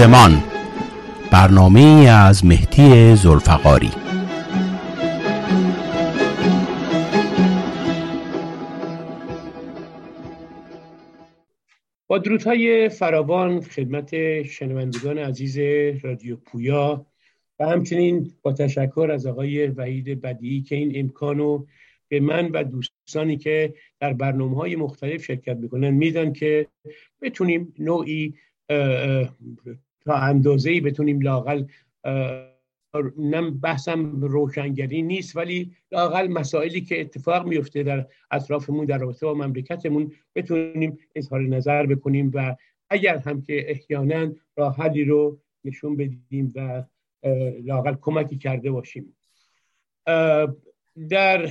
گفتمان برنامه از مهدی زلفقاری. با درودهای فراوان خدمت شنوندگان عزیز رادیو پویا و همچنین با تشکر از آقای وحید بدیعی که این امکانو به من و دوستانی که در برنامه های مختلف شرکت می‌کنن میدن که بتونیم نوعی تا اندازه بتونیم لاقل نم بحثم روشنگری نیست ولی لاقل مسائلی که اتفاق میفته در اطرافمون در رابطه با مملکتمون بتونیم اظهار نظر بکنیم و اگر هم که احیانا راه حلی رو نشون بدیم و لاقل کمکی کرده باشیم. در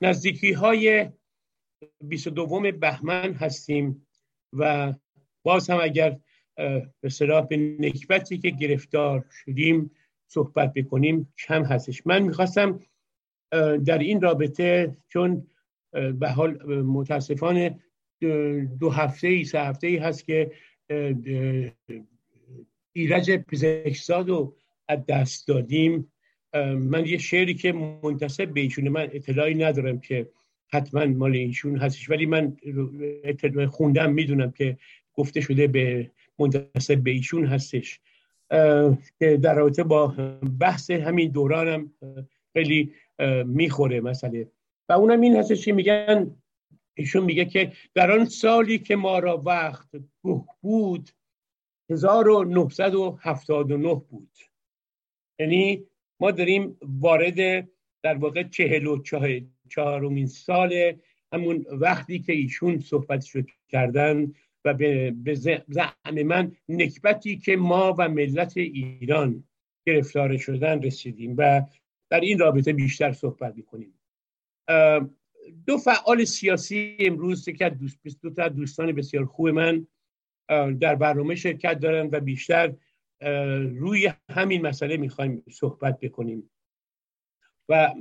نزدیکی های 22 بهمن هستیم و باز هم اگر به صلاح به نکبتی که گرفتار شدیم صحبت بکنیم کم هستش. من می‌خواستم در این رابطه چون به حال متاسفانه دو هفته ای سه هفته ای هست که ایرج پزشکزاد رو از دست دادیم. من یه شعری که منتصب به ایشونه من اطلاعی ندارم که حتما مال ایشون هستش ولی من خوندم می‌دونم که گفته شده به منتصب به ایشون هستش. که در رابطه با بحث همین دورانم خیلی می‌خوره مسئله. و اونم این هستش که میگن ایشون میگه که در آن سالی که ما را وقت بود 1979 بود. یعنی ما داریم وارد در واقع چهل و چهارمین سال همون وقتی که ایشون صحبتشو کردن و به زعم من نکبتی که ما و ملت ایران گرفتار شدن رسیدیم و در این رابطه بیشتر صحبت می‌کنیم. دو فعال سیاسی امروز که دوست دو تا دوستان بسیار خوب من در برنامه شرکت دارن و بیشتر روی همین مسئله می‌خوایم صحبت بکنیم. و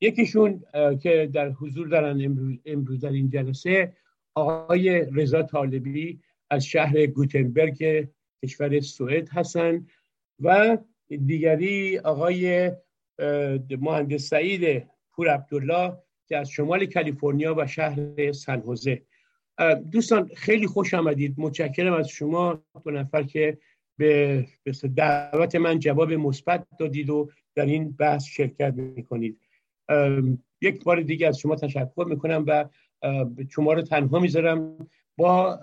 یکیشون که در حضور دارن امروز در این جلسه آقای رضا طالبی از شهر گوتنبرگ کشور سوئد هستن و دیگری آقای مهندس سعید پور عبدالله که از شمال کالیفرنیا و شهر سنهوزه دوستان خیلی خوش آمدید. متشکرم از شما دو نفر که به دعوت من جواب مثبت دادید و در این بحث شرکت می‌کنید. یک بار دیگه از شما تشکر می‌کنم و شما رو تنها می‌ذارم با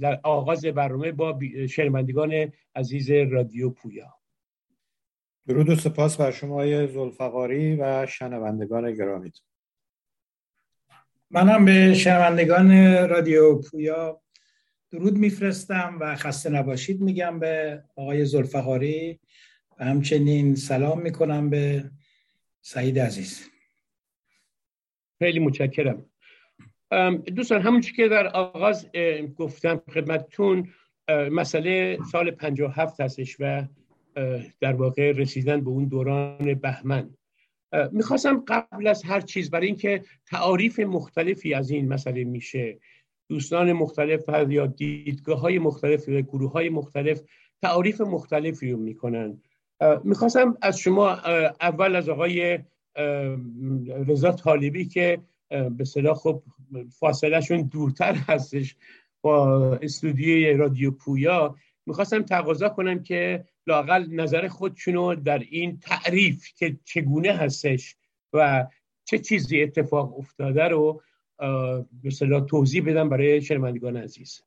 در آغاز برنامه با شنوندگان عزیز رادیو پویا. درود و سپاس بر شما های زلفقاری و شنوندگان گرامی منم به شنوندگان رادیو پویا درود میفرستم و خسته نباشید میگم به آقای زلفقاری و همچنین سلام می‌کنم به سعید عزیز. خیلی متشکرم. دوستان همونچه که در آغاز گفتم خدمتتون مسئله سال 57 هستش و در واقع رسیدن به اون دوران بهمن. می‌خواستم قبل از هر چیز برای اینکه تعاریف مختلفی از این مسئله میشه دوستان مختلف یا دیدگاه های مختلف و گروه های مختلف تعاریف مختلفی رو می‌کنن. می‌خواستم از شما اول از آقای رضا طالبی که به صلاح خب فاصلهشون دورتر هستش با استودیوی رادیو پویا. می‌خواستم تقاضا کنم که لاقل نظر خودشونو در این تعریف که چگونه هستش و چه چیزی اتفاق افتاده رو به صلاح توضیح بدم برای شنوندگان عزیز.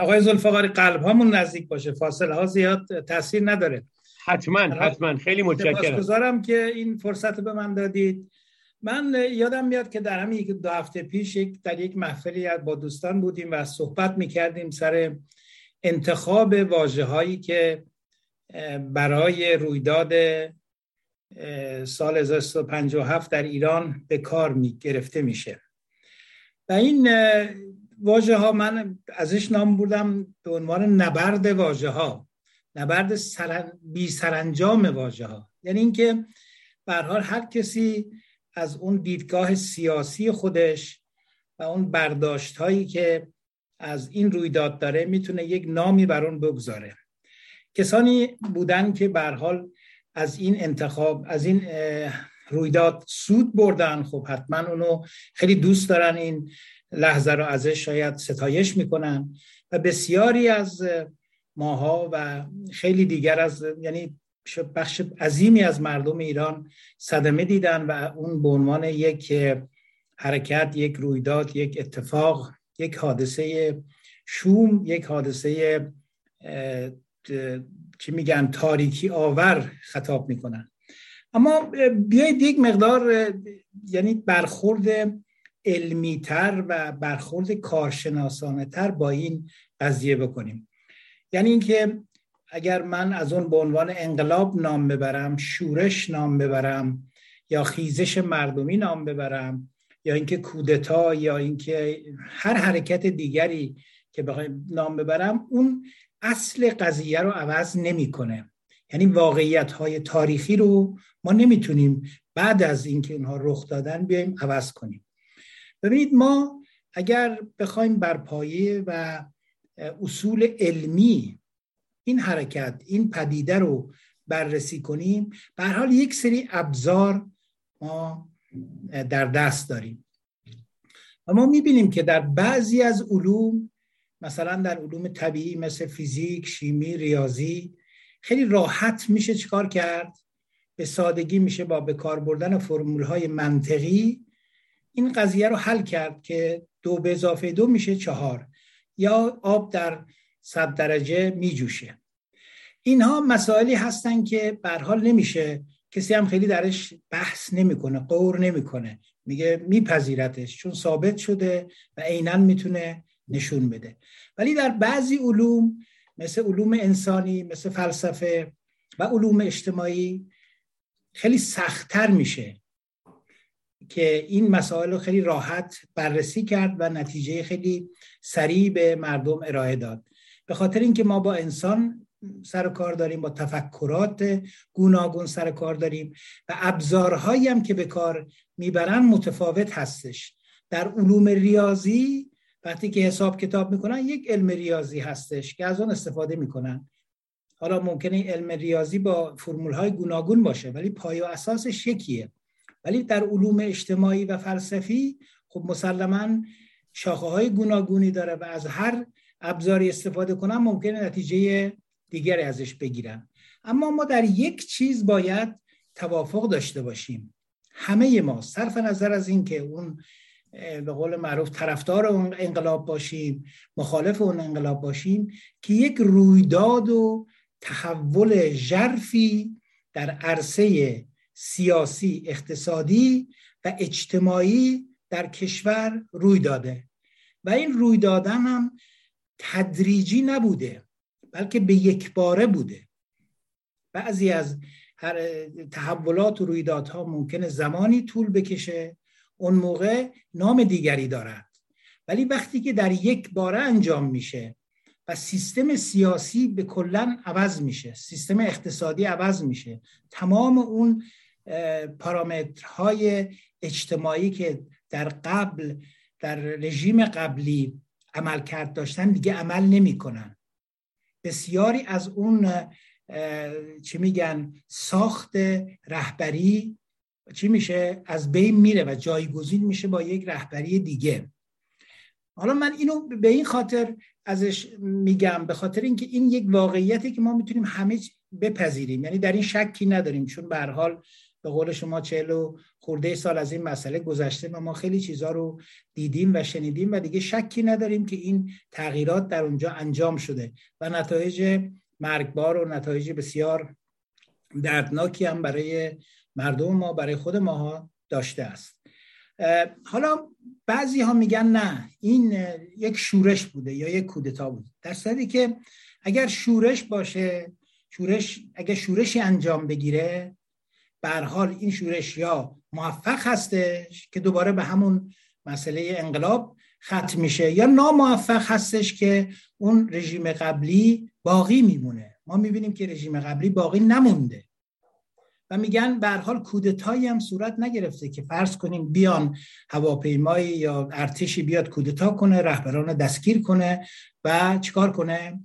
آقای زلفقاری قلب هامون نزدیک باشه. فاصله ها زیاد تاثیر نداره. حتما حتما. خیلی متشکرم. که این فرصت به من دادید. من یادم میاد که در همین دو هفته پیش در یک محفلی با دوستان بودیم و صحبت می‌کردیم سر انتخاب واجه هایی که برای رویداد سال 1957 در ایران به کار می گرفته میشه. و این واژه ها من ازش نام بودم به عنوان نبرد واژه ها نبرد سرن... بی سرانجام واژه ها یعنی اینکه به هر کسی از اون دیدگاه سیاسی خودش و اون برداشت هایی که از این رویداد داره می‌تونه یک نامی بر اون بگذاره. کسانی بودن که به حال از این انتخاب از این رویداد سود بردن خب حتما اونو خیلی دوست دارن این لحظه رو ازش شاید ستایش می‌کنن. و بسیاری از ماها و خیلی دیگر از یعنی بخش عظیمی از مردم ایران صدمه دیدن و اون به عنوان یک حرکت یک رویداد یک اتفاق یک حادثه شوم یک حادثه چی میگن تاریکی آور خطاب می‌کنن. اما بیایید یک مقدار یعنی برخورد علمی تر و برخورد کارشناسانه تر با این قضیه بکنیم. یعنی اینکه اگر من از اون به عنوان انقلاب نام ببرم شورش نام ببرم یا خیزش مردمی نام ببرم یا اینکه کودتا یا اینکه هر حرکت دیگری که بخوایم نام ببرم اون اصل قضیه رو عوض نمی‌کنه. یعنی واقعیت های تاریخی رو ما نمی‌تونیم بعد از اینکه اونها رخ دادن بیایم عوض کنیم. ببینید ما اگر بخوایم بر پایه و اصول علمی این حرکت این پدیده رو بررسی کنیم. به حال یک سری ابزار ما در دست داریم. و ما می‌بینیم که در بعضی از علوم مثلا در علوم طبیعی مثل فیزیک، شیمی، ریاضی خیلی راحت میشه چکار کرد؟ به سادگی میشه با به کار بردن فرمول های منطقی این قضیه رو حل کرد که دو به اضافه دو میشه چهار. یا آب در صد درجه میجوشه. اینها مسائلی هستن که به حال نمیشه. کسی هم خیلی درش بحث نمی‌کنه قور نمی‌کنه. میگه میپذیرتش چون ثابت شده و عینا می‌تونه نشون بده. ولی در بعضی علوم مثل علوم انسانی مثل فلسفه و علوم اجتماعی خیلی سختتر میشه که این مسائل رو خیلی راحت بررسی کرد و نتیجه خیلی سریع به مردم ارائه داد. به خاطر اینکه ما با انسان سر کار داریم با تفکرات گوناگون سر کار داریم و ابزارهایی هم که به کار می‌برن متفاوت هستش. در علوم ریاضی وقتی که حساب کتاب می‌کنن یک علم ریاضی هستش که از آن استفاده می‌کنن. حالا ممکنه علم ریاضی با فرمول های گوناگون باشه ولی پای و اساسش یکیه. ولی در علوم اجتماعی و فلسفی خب مسلما شاخه های گوناگونی داره و از هر ابزاری استفاده کنن ممکنه نتیجه دیگری ازش بگیرن اما ما در یک چیز باید توافق داشته باشیم. همه ما صرف نظر از اینکه اون به قول معروف طرفدار اون انقلاب باشیم مخالف اون انقلاب باشیم که یک رویداد و تحول ژرفی در عرصه سیاسی اقتصادی و اجتماعی در کشور روی داده. و این روی دادن هم تدریجی نبوده بلکه به یک باره بوده. بعضی از تحولات و رویدادها ممکنه زمانی طول بکشه اون موقع نام دیگری دارد. ولی وقتی که در یک باره انجام میشه و سیستم سیاسی به کلا عوض میشه سیستم اقتصادی عوض میشه تمام اون پارامترهای اجتماعی که در قبل در رژیم قبلی عمل کرد داشتن دیگه عمل نمی‌کنن. بسیاری از اون چی میگن ساخت رهبری چی میشه؟ از بین میره و جایگزین میشه با یک رهبری دیگه. حالا من اینو به این خاطر ازش میگم به خاطر اینکه این یک واقعیتی که ما می‌تونیم همه بپذیریم. یعنی در این شکی نداریم چون به حال به قول شما چهل و خورده سال از این مسئله گذشته و ما خیلی چیزها رو دیدیم و شنیدیم و دیگه شکی نداریم که این تغییرات در اونجا انجام شده و نتایج مرگبار و نتایج بسیار دردناکی هم برای مردم ما برای خود ماها داشته است. حالا بعضی ها میگن نه این یک شورش بوده یا یک کودتا بوده. در صورتی که اگر شورش باشه شورش اگر شورشی انجام بگیره بر حال این شورش یا موفق هستش که دوباره به همون مسئله انقلاب ختم میشه یا ناموفق هستش که اون رژیم قبلی باقی میمونه. ما می‌بینیم که رژیم قبلی باقی نمونده. و میگن به حال کودتایی هم صورت نگرفته که فرض کنیم بیان هواپیمایی یا ارتشی بیاد کودتا کنه رهبران دستگیر کنه و چیکار کنه؟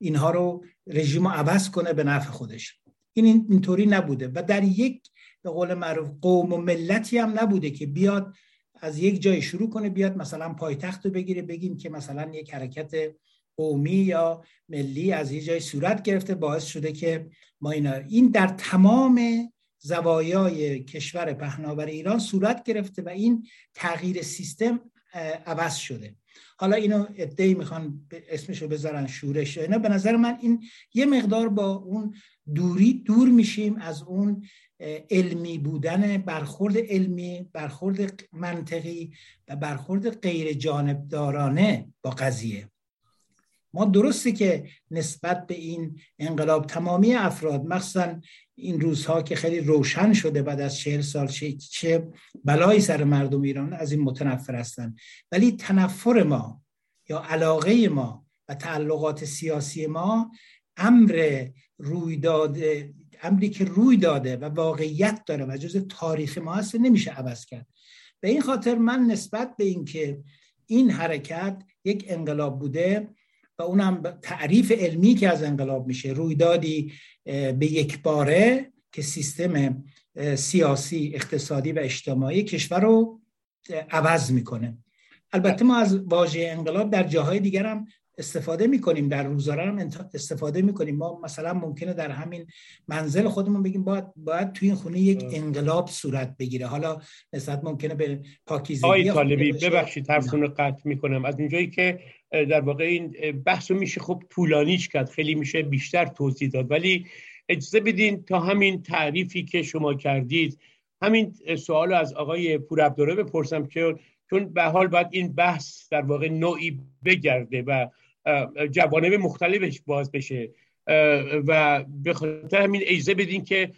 اینها رو رژیم رو عوض کنه به نفع خودش. این اینطوری نبوده. و در یک به قول معروف قوم و ملتی هم نبوده که بیاد از یک جای شروع کنه بیاد مثلا پایتخت رو بگیره بگیم که مثلا یک حرکت قومی یا ملی از یه جای صورت گرفته باعث شده که ما اینا این در تمام زوایای کشور پهناور ایران صورت گرفته و این تغییر سیستم عوض شده. حالا اینو ادعی می‌خوان اسمشو بذارن شورش اینا. به نظر من این یه مقدار با اون دوری دور میشیم از اون علمی بودن برخورد علمی برخورد منطقی و برخورد غیر جانبدارانه با قضیه. ما درسته که نسبت به این انقلاب تمامی افراد مخصوصا این روزها که خیلی روشن شده بعد از چهل سال چه بلایی سر مردم ایران از این متنفر هستن. ولی تنفر ما یا علاقه ما و تعلقات سیاسی ما امر رویداد امری که روی داده و واقعیت داره و جز تاریخ ما هست نمیشه عوض کرد. به این خاطر من نسبت به اینکه این حرکت یک انقلاب بوده و اونم تعریف علمی که از انقلاب میشه رویدادی به یک باره که سیستم سیاسی اقتصادی و اجتماعی کشور رو عوض می‌کنه. البته ما از واژه انقلاب در جاهای دیگر هم استفاده می‌کنیم در روزانه هم استفاده می‌کنیم. ما مثلا ممکنه در همین منزل خودمون بگیم باید باید توی این خونه یک انقلاب صورت بگیره. حالا نسبت ممکنه به پاکیزگی آقای طالبی ببخشید حرفتون رو قطع می‌کنم. از اونجایی که در واقع این بحث رو میشه خب طولانیش کرد. خیلی میشه بیشتر توضیح داد. ولی اجازه بدین تا همین تعریفی که شما کردید همین سوال از آقای پور عبدالله بپرسم که چون به حال باید این بحث در واقع نوعی بگرده و جوانب مختلفش باز بشه. و به خاطر همین اجازه بدین که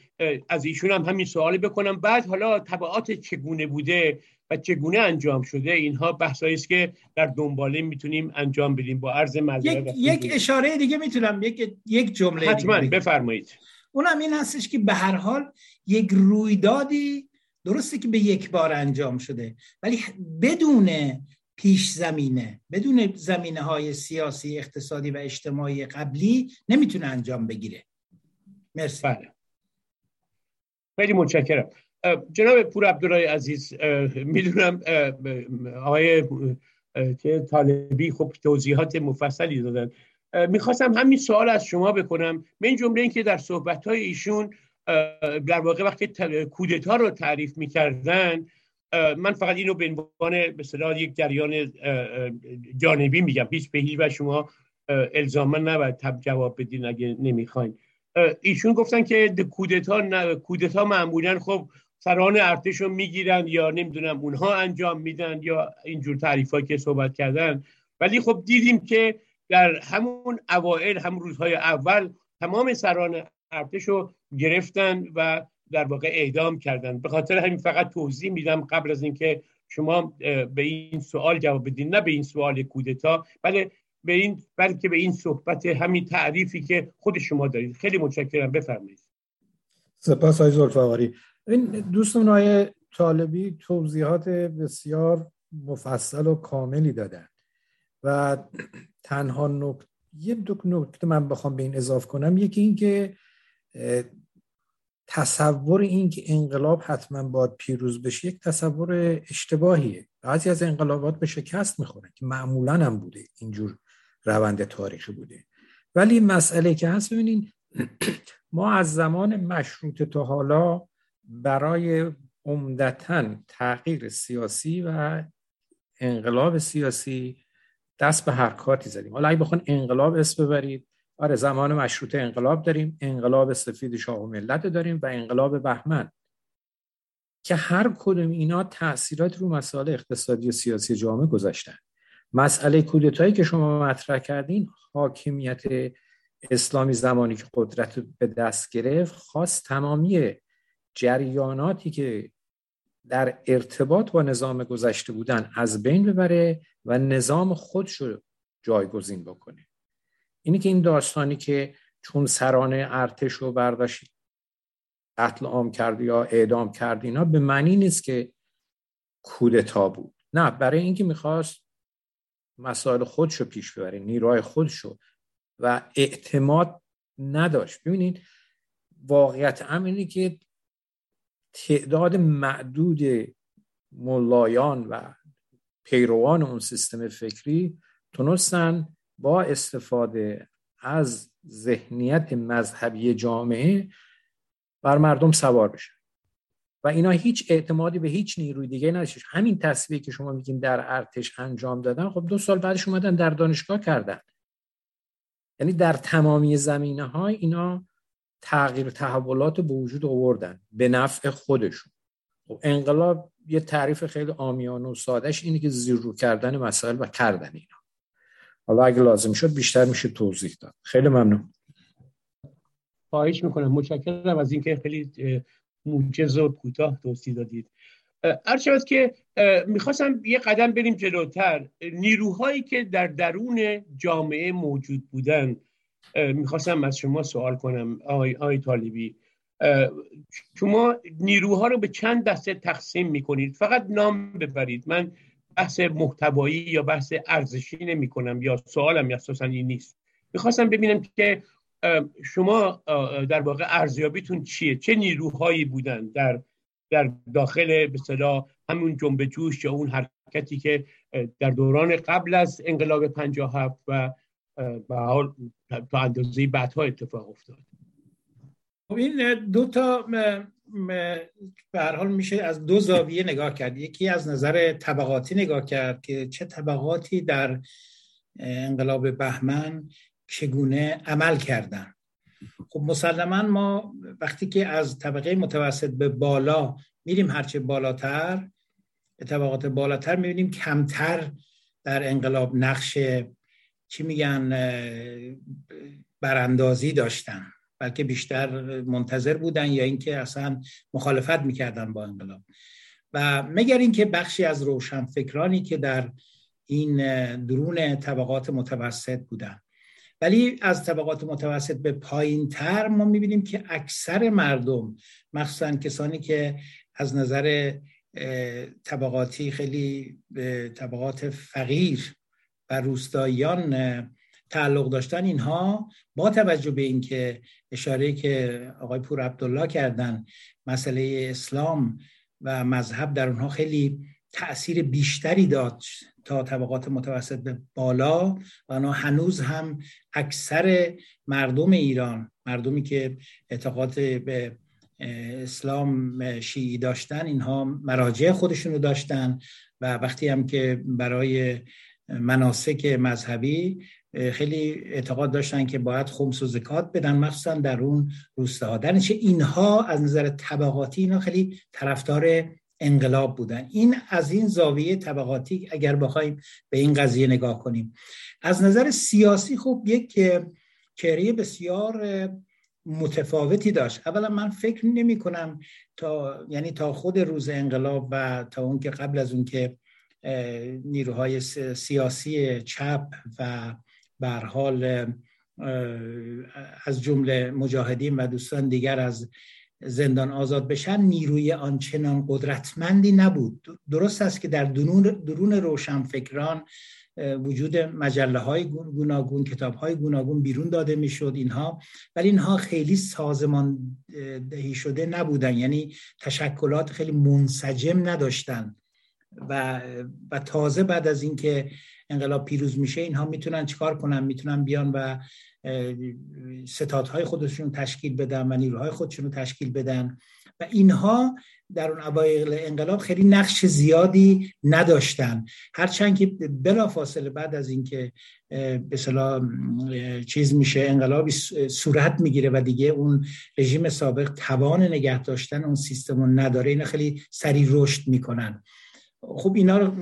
از ایشون هم همین سوالی بکنم. بعد حالا طبعات چگونه بوده و چگونه انجام شده اینها بحثایی است که در دنباله می‌تونیم انجام بدیم با عرض یک, یک اشاره دیگه می‌تونم یک یک جمله حتما بفرمایید. اونم این هستش که به هر حال یک رویدادی درسته که به یک بار انجام شده ولی بدون پیش زمینه. بدون زمینه های سیاسی اقتصادی و اجتماعی قبلی نمی‌تونه انجام بگیره. مرسی. بله. خیلی متشکرم. جناب پور عبدالله عزیز می‌دونم آقای طالبی خب توضیحات مفصلی دادن. می‌خواستم همین سوال از شما بکنم. من جمله اینکه در صحبت ایشون در واقع وقتی کودتا رو تعریف می‌کردن من فقط اینو به عنوان به یک جریان جانبی میگم. هیچ به هیچ و شما الزاما نباید جواب بدین اگه نمی‌خواین. ایشون گفتن که کودتا کودتا معمولا خب سران ارتش رو می‌گیرن یا نمی‌دونم اونها انجام میدن یا اینجور تعریف که صحبت کردن. ولی خب دیدیم که در همون اوائل هم روزهای اول تمام سران ارتش رو گرفتن و در واقع اعدام کردن. به خاطر همین فقط توضیح میدم قبل از اینکه شما به این سوال جواب بدین. نه به این سوال کودتا بله به این بلکه به این صحبت همین تعریفی که خود شما دارید. خیلی متشکرم. بفرمایید. سپاس های زلفقاری این دوستان های طالبی توضیحات بسیار مفصل و کاملی دادن و تنها نکته یه دو نکته من بخوام به این اضافه کنم. یکی این که تصور این که انقلاب حتما باید پیروز بشه یک تصور اشتباهیه. بعضی از انقلابات به شکست می‌خوره که معمولا هم بوده اینجور روند تاریخی بوده. ولی مسئله که هست ببینین ما از زمان مشروط تا حالا برای عمدتا تغییر سیاسی و انقلاب سیاسی دست به حرکاتی زدیم. حالا اگه بخون انقلاب اسم ببرید آره زمان مشروط انقلاب داریم انقلاب سفید شاه و ملت داریم و انقلاب بهمن که هر کدوم اینا تاثیرات رو مسائل اقتصادی و سیاسی جامعه گذاشتن. مسئله کودتایی که شما مطرح کردین حاکمیت اسلامی زمانی که قدرت به دست گرفت خواست تمامی جریاناتی که در ارتباط با نظام گذشته بودن از بین ببره و نظام خودش رو جایگزین بکنه. اینی که این داستانی که چون سرانه ارتش رو برداشت قتل عام کرد یا اعدام کرد اینا به معنی نیست که کودتا بود. نه برای اینکه می‌خواست مسائل خودشو پیش ببره نیروهای خودشو و اعتماد نداشت. ببینید واقعیت امینی که تعداد معدود ملایان و پیروان اون سیستم فکری تونستن با استفاده از ذهنیت مذهبی جامعه بر مردم سوار بشن و اینا هیچ اعتمادی به هیچ نیروی دیگه نداشت همین تصویری که شما میگین در ارتش انجام دادن خب دو سال بعدش اومدن در دانشگاه کردن. یعنی در تمامی زمینه های اینا تغییر تحولات به وجود آوردن به نفع خودشون. خب انقلاب یه تعریف خیلی آمیانه و سادهش اینه که زیر کردن مسائل و کردن اینا. حالا اگه لازم شد بیشتر میشه توضیح داد. خیلی ممنون. خواهش می‌کنم. متشکرم از اینکه خیلی موجز و کوتاه توضیح دادید. هر که می‌خواستم یه قدم بریم جلوتر. نیروهایی که در درون جامعه موجود بودن می‌خواستم از شما سوال کنم آقای, آقای طالبی. شما نیروها رو به چند دسته تقسیم می‌کنید؟ فقط نام ببرید. من بحث محتوایی یا بحث ارزشی نمی کنم یا سوالم اساسا این نیست. می‌خواستم ببینم که شما در واقع ارزیابیتون چیه؟ چه نیروهایی بودن در در داخل به همون جنب جوش یا اون حرکتی که در دوران قبل از انقلاب 57 و به حال تا اندازه بعدها اتفاق افتاد؟ خب این دو تا به هر حال میشه از دو زاویه نگاه کرد. یکی از نظر طبقاتی نگاه کرد که چه طبقاتی در انقلاب بهمن چگونه عمل کردن. خب مسلما ما وقتی که از طبقه متوسط به بالا میریم هرچه بالاتر به طبقات بالاتر می‌بینیم کمتر در انقلاب نقش چی میگن براندازی داشتن. بلکه بیشتر منتظر بودن یا اینکه اصلا مخالفت می‌کردن با انقلاب. و مگر اینکه بخشی از روشنفکرانی که در این درون طبقات متوسط بودن. ولی از طبقات متوسط به پایین تر ما می‌بینیم که اکثر مردم مخصوصا کسانی که از نظر طبقاتی خیلی به طبقات فقیر و روستاییان تعلق داشتن اینها با توجه به اینکه اشاره که آقای پور عبدالله کردن مسئله اسلام و مذهب در اونها خیلی تاثیر بیشتری داد تا طبقات متوسط به بالا و آنها هنوز هم اکثر مردم ایران مردمی که اعتقاد به اسلام شیعی داشتن اینها مراجع خودشون رو داشتن و وقتی هم که برای مناسک مذهبی خیلی اعتقاد داشتن که باید خمس و زکات بدن مخصوصا در اون روستاها. در اینها از نظر طبقاتی اینا خیلی طرفدار انقلاب بودن. این از این زاویه طبقاتی اگر بخوایم به این قضیه نگاه کنیم. از نظر سیاسی خب یک چهره بسیار متفاوتی داشت. اولا من فکر نمی کنم تا یعنی تا خود روز انقلاب و تا اون که قبل از اون که نیروهای سیاسی چپ و حال از جمله مجاهدین و دوستان دیگر از زندان آزاد بشن نیروی آنچنان قدرتمندی نبود. درست است که در درون, روشنفکران وجود مجله های گوناگون کتاب های گوناگون بیرون داده می‌شد اینها ولی اینها خیلی سازمان دهی شده نبودن. یعنی تشکلات خیلی منسجم نداشتن. و, و تازه بعد از اینکه انقلاب پیروز میشه اینها می‌تونن چیکار کنن؟ می‌تونن بیان و ستادهای خودشون تشکیل بدن و نیروهای خودشون رو تشکیل بدن. و اینها در اون اوایل انقلاب خیلی نقش زیادی نداشتن. هرچند که بلا فاصله بعد از اینکه به صلاح چیز میشه انقلابی صورت می‌گیره و دیگه اون رژیم سابق توان نگه داشتن اون سیستم نداره اینا خیلی سریع رشد می‌کنن. خب اینا رو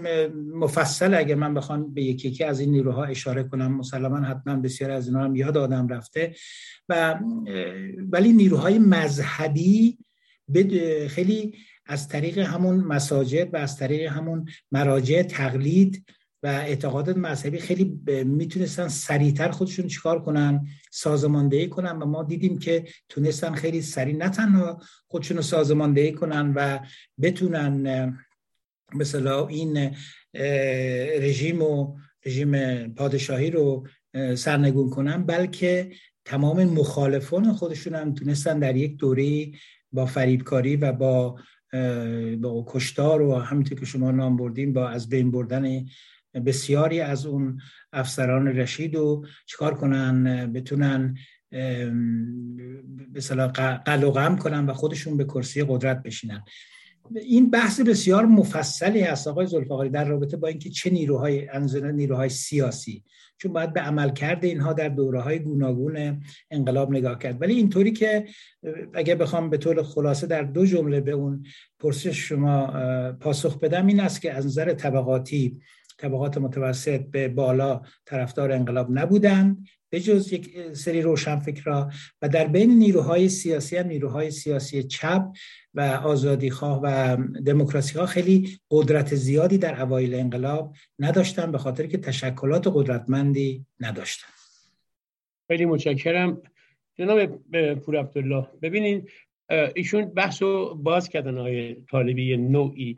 مفصل اگر من بخوام به یکی یکی از این نیروها اشاره کنم مسلما حتما بسیار از اینا هم یاد آدم رفته و ولی نیروهای مذهبی خیلی از طریق همون مساجد و از طریق همون مراجع تقلید و اعتقادات مذهبی خیلی می‌تونستن سریعتر خودشون چیکار کنن سازماندهی کنن و ما دیدیم که تونستن خیلی سریع نه تنها خودشون رو سازماندهی کنن و بتونن مثلا این رژیم و رژیم پادشاهی رو سرنگون کنن بلکه تمام مخالفان خودشون هم تونستن در یک دوره با فریبکاری و با با کشتار و همینطور که شما نام بردین با از بین بردن بسیاری از اون افسران رشید و چیکار کنن بتونن مثلا قل و غم کنن و خودشون به کرسی قدرت بشینن. این بحث بسیار مفصلی هست آقای زلفقاری در رابطه با اینکه چه نیروهای نیروهای سیاسی چون باید به عمل کرده اینها در دوره های گوناگون انقلاب نگاه کرد. ولی اینطوری که اگه بخوام به طور خلاصه در دو جمله به اون پرسش شما پاسخ بدم این است که از نظر طبقاتی طبقات متوسط به بالا طرفدار انقلاب نبودند. به جز یک سری روشنفکرا و در بین نیروهای سیاسی هم نیروهای سیاسی چپ و آزادی خواه و دموکراسی ها خیلی قدرت زیادی در اوایل انقلاب نداشتن به خاطر که تشکلات قدرتمندی نداشتن. خیلی متشکرم. جناب پور عبدالله ببینین ایشون بحث رو باز کردن آقای طالبی نوعی.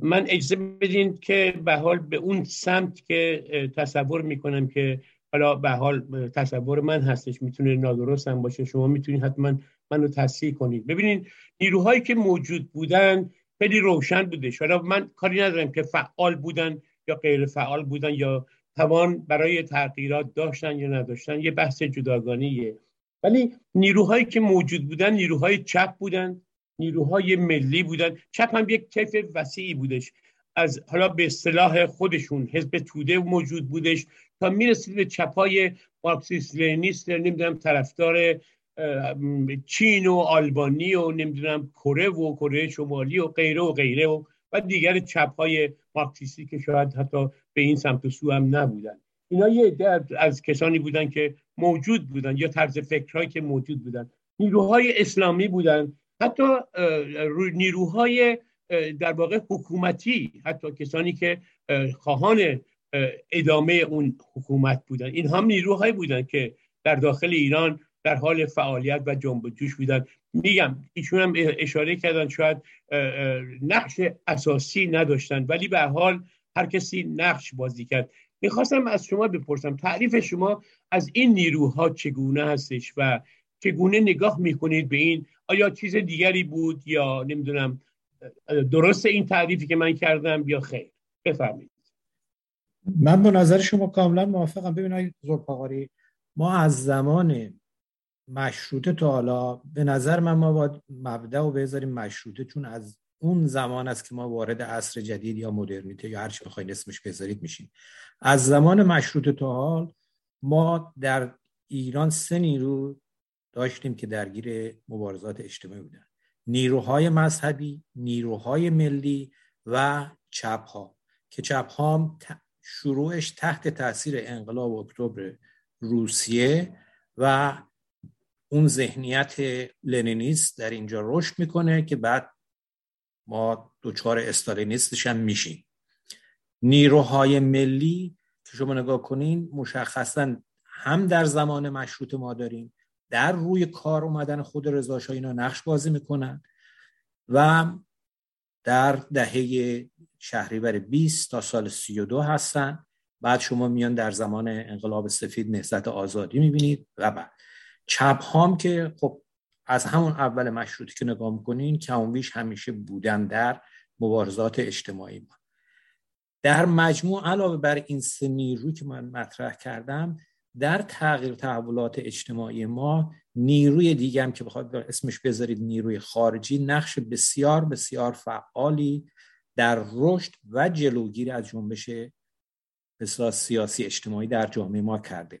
من اجازه بدین که به حال به اون سمت که تصور می‌کنم که حالا به حال تصور من هستش می‌تونه نادرست هم باشه. شما می‌تونید حتما منو تصحیح کنید. ببینید نیروهایی که موجود بودن خیلی روشن بودش. حالا من کاری ندارم که فعال بودن یا غیر فعال بودن یا توان برای تغییرات داشتن یا نداشتن. یه بحث جداگانیه ولی نیروهایی که موجود بودن نیروهای چپ بودن نیروهای ملی بودن. چپ هم یک طیف وسیعی بودش. از حالا به اصطلاح خودشون حزب توده موجود بودش. تا می‌رسید به چپای مارکسیست لنینیست نمی‌دونم طرفدار چین و آلبانی و نمی‌دونم کره و کره شمالی و غیره و غیره و و دیگر چپ های مارکسیستی که شاید حتی به این سمت و سو هم نبودن. اینا یه از کسانی بودن که موجود بودن یا طرز فکرهایی که موجود بودن. نیروهای اسلامی بودن. حتی نیروهای در واقع حکومتی حتی کسانی که خواهان ادامه اون حکومت بودن. این هم نیروهایی بودن که در داخل ایران در حال فعالیت و جنب جوش بودن. میگم ایشون هم اشاره کردن شاید نقش اساسی نداشتن ولی به حال هر کسی نقش بازی کرد. می‌خواستم از شما بپرسم تعریف شما از این نیروها چگونه هستش و چگونه نگاه می‌کنید به این؟ آیا چیز دیگری بود یا نمی‌دونم درست این تعریفی که من کردم یا خیر؟ بفرمایید. من با نظر شما کاملا موافقم. ببینید زرپاقاری ما از زمان مشروطه تا حالا به نظر من ما باید مبدع و بذاریم مشروطه چون از اون زمان است که ما وارد عصر جدید یا مدرنیته یا هر چی بخواید اسمش بذارید میشیم. از زمان مشروطه تا حال ما در ایران سه نیرو داشتیم که درگیر مبارزات اجتماعی بودن. نیروهای مذهبی نیروهای ملی و چپ ها که چپ ها شروعش تحت تاثیر انقلاب اکتبر روسیه و اون ذهنیت لنینیست در اینجا رشد می‌کنه که بعد ما دوچار استالینیستش هم میشیم. نیروهای ملی که شما نگاه کنین مشخصا هم در زمان مشروط ما داریم در روی کار اومدن خود رضا اینا نقش بازی می‌کنن و در دهه شهریور 20 تا سال 32 هستن. بعد شما میان در زمان انقلاب سفید نهضت آزادی می‌بینید و بعد. چپ هام که خب از همون اول مشروطی که نگاه می‌کنین کمونویش همیشه بودن در مبارزات اجتماعی ما. در مجموع علاوه بر این سه نیرو که من مطرح کردم در تغییر تحولات اجتماعی ما نیروی دیگه هم که بخواد اسمش بذارید نیروی خارجی نقش بسیار بسیار فعالی در رشد و جلوگیری از جنبش سیاسی اجتماعی در جامعه ما کرده.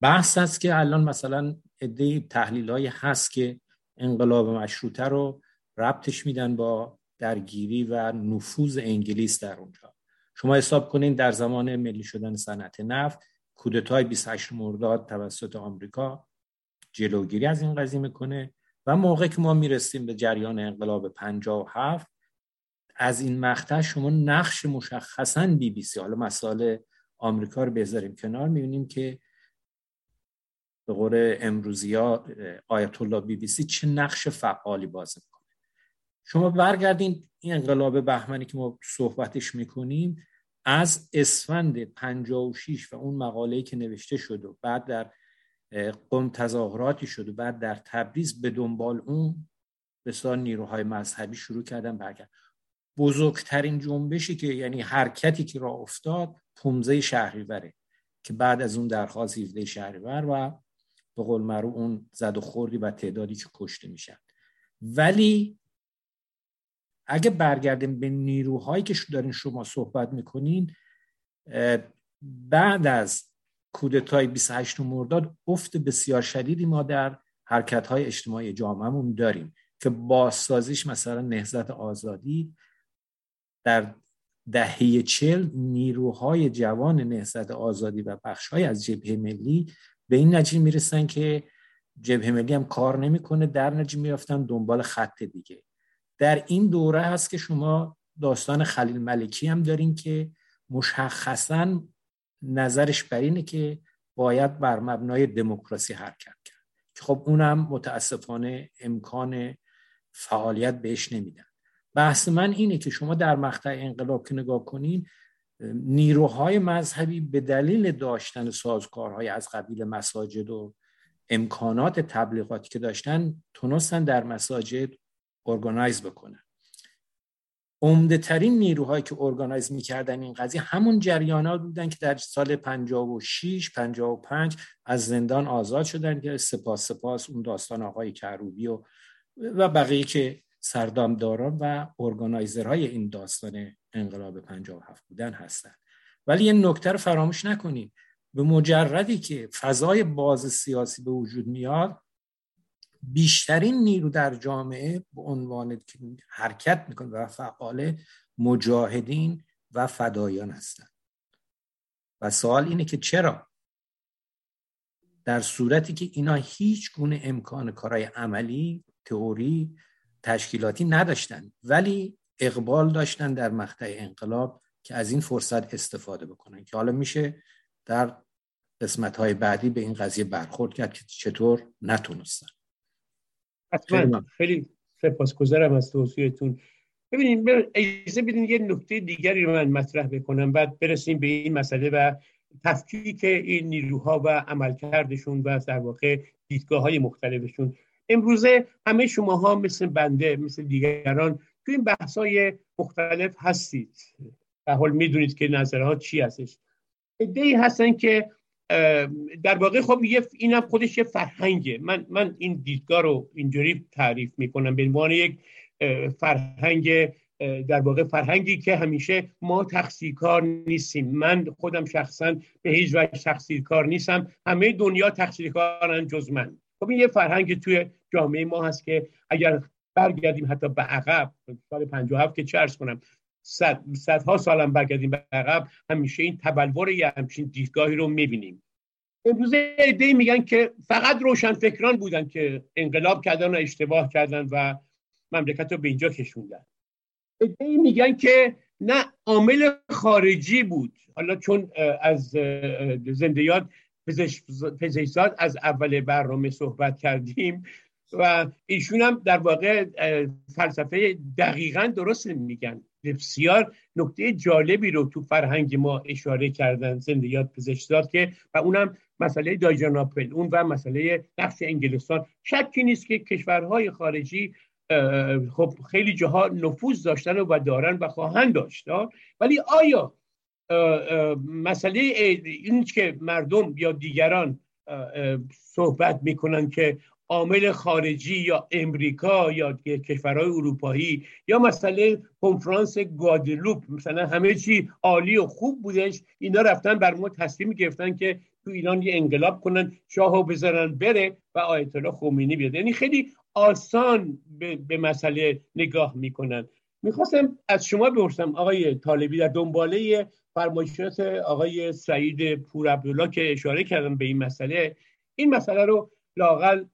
بحث است که الان مثلا عده تحلیل هست که انقلاب مشروطه رو ربطش میدن با درگیری و نفوذ انگلیس در اونجا. شما حساب کنین در زمان ملی شدن صنعت نفت کودتای 28 مرداد توسط آمریکا جلوگیری از این قضیه می‌کنه و موقع که ما می‌رسیم به جریان انقلاب 57 از این مقطع شما نقش مشخصا بی بی سی حالا مسائل آمریکا رو بذاریم کنار می‌بینیم که به قول امروزی ها آیت الله بی بی سی چه نقش فعالی بازی می‌کنه. شما برگردین این انقلاب بهمنی که ما صحبتش می‌کنیم از اسفند 56 و اون مقاله‌ای که نوشته شد و بعد در قم تظاهراتی شد و بعد در تبریز به دنبال اون بسیار نیروهای مذهبی شروع کردن برگرد بزرگترین جنبشی که یعنی حرکتی که را افتاد پومزه شهریوره که بعد از اون درخواست 17 شهریور و به قول معروف اون زد و خوردی و تعدادی که کشته میشن. ولی اگه برگردیم به نیروهایی که دارین شما صحبت می‌کنین بعد از کودتای 28 مرداد افت بسیار شدیدی ما در حرکت های اجتماعی جامعهمون داریم که بازسازیش مثلا نهزت آزادی در دهه چل نیروهای جوان نهزت آزادی و بخشهای از جبهه ملی به این نتیجه می‌رسن که جبهه ملی هم کار نمی‌کنه در نتیجه میافتن دنبال خط دیگه. در این دوره هست که شما داستان خلیل ملکی هم دارین که مشخصا نظرش بر اینه که باید بر مبنای دموکراسی حرکت کرد. که خب اونم متاسفانه امکان فعالیت بهش نمیدن. بحث من اینه که شما در مقطع انقلاب که نگاه کنین نیروهای مذهبی به دلیل داشتن سازکارهای از قبیل مساجد و امکانات تبلیغاتی که داشتن تونستن در مساجد organize بکنن. عمده ترین نیروهایی که organize می‌کردن این قضیه همون جریانات بودن که در سال 56 55 از زندان آزاد شدن که سپاس سپاس اون داستان آقای کروبی و و بقیه که سردامداران و organizer های این داستان انقلاب 57 بودن هستن. ولی یه نکته رو فراموش نکنید. به مجردی که فضای باز سیاسی به وجود میاد بیشترین نیرو در جامعه به عنوان حرکت می‌کنه و فعال مجاهدین و فدایان هستند. و سوال اینه که چرا؟ در صورتی که اینا هیچ گونه امکان کارهای عملی تئوری تشکیلاتی نداشتن ولی اقبال داشتن در مقطع انقلاب که از این فرصت استفاده بکنن که حالا میشه در قسمت های بعدی به این قضیه برخورد کرد که چطور نتونستن. حتما. خیلی سپاسگزارم از توصیهتون. ببینید اجازه بدین یه نکته دیگری رو من مطرح بکنم بعد برسیم به این مسئله و تفکیک این نیروها و عملکردشون و در واقع دیدگاه های مختلفشون. امروزه همه شماها مثل بنده مثل دیگران تو این بحثای مختلف هستید. به حال می‌دونید که نظرها چی هستش. ای هستن که در واقع خب یه اینم خودش یه فرهنگه. من من این دیدگاه رو اینجوری تعریف می‌کنم به عنوان یک فرهنگ در واقع فرهنگی که همیشه ما تقصیر کار نیستیم. من خودم شخصا به هیچ وجه تقصیر کار نیستم. همه دنیا تقصیر کارن جز من. خب این یه فرهنگ توی جامعه ما هست که اگر برگردیم حتی به عقب سال 57 که چه کنم صد صدها سالم برگردیم به عقب همیشه این تبلور یه همچین دیدگاهی رو می‌بینیم. امروزه ایده میگن که فقط روشن فکران بودن که انقلاب کردن و اشتباه کردن و مملکت رو به اینجا کشوندن. ایده میگن که نه عامل خارجی بود. حالا چون از زندیات پزشکزاد از اول برنامه صحبت کردیم و ایشون هم در واقع فلسفه دقیقا درست میگن. بسیار نکته جالبی رو تو فرهنگ ما اشاره کردن زندیات پزشکزاد که و اونم مسئله دایجاناپل اون و مسئله نقش انگلستان. شکی نیست که کشورهای خارجی خب خیلی جاها نفوذ داشتن و دارن و خواهند داشت ولی آیا مسئله این که مردم یا دیگران صحبت می‌کنن که عامل خارجی یا امریکا یا کشورهای اروپایی یا مسئله کنفرانس گادلوپ مثلا همه چی عالی و خوب بودش اینا رفتن بر ما تصمیم گرفتن که تو ایران یه انقلاب کنن شاهو بذارن بره و آیت الله خمینی بیاد. یعنی خیلی آسان به, به مسئله نگاه می‌کنن. می‌خواستم از شما بپرسم آقای طالبی در دنباله فرمایشات آقای سعید پور عبدالله که اشاره کردن به این مسئله این مسئله رو لاقل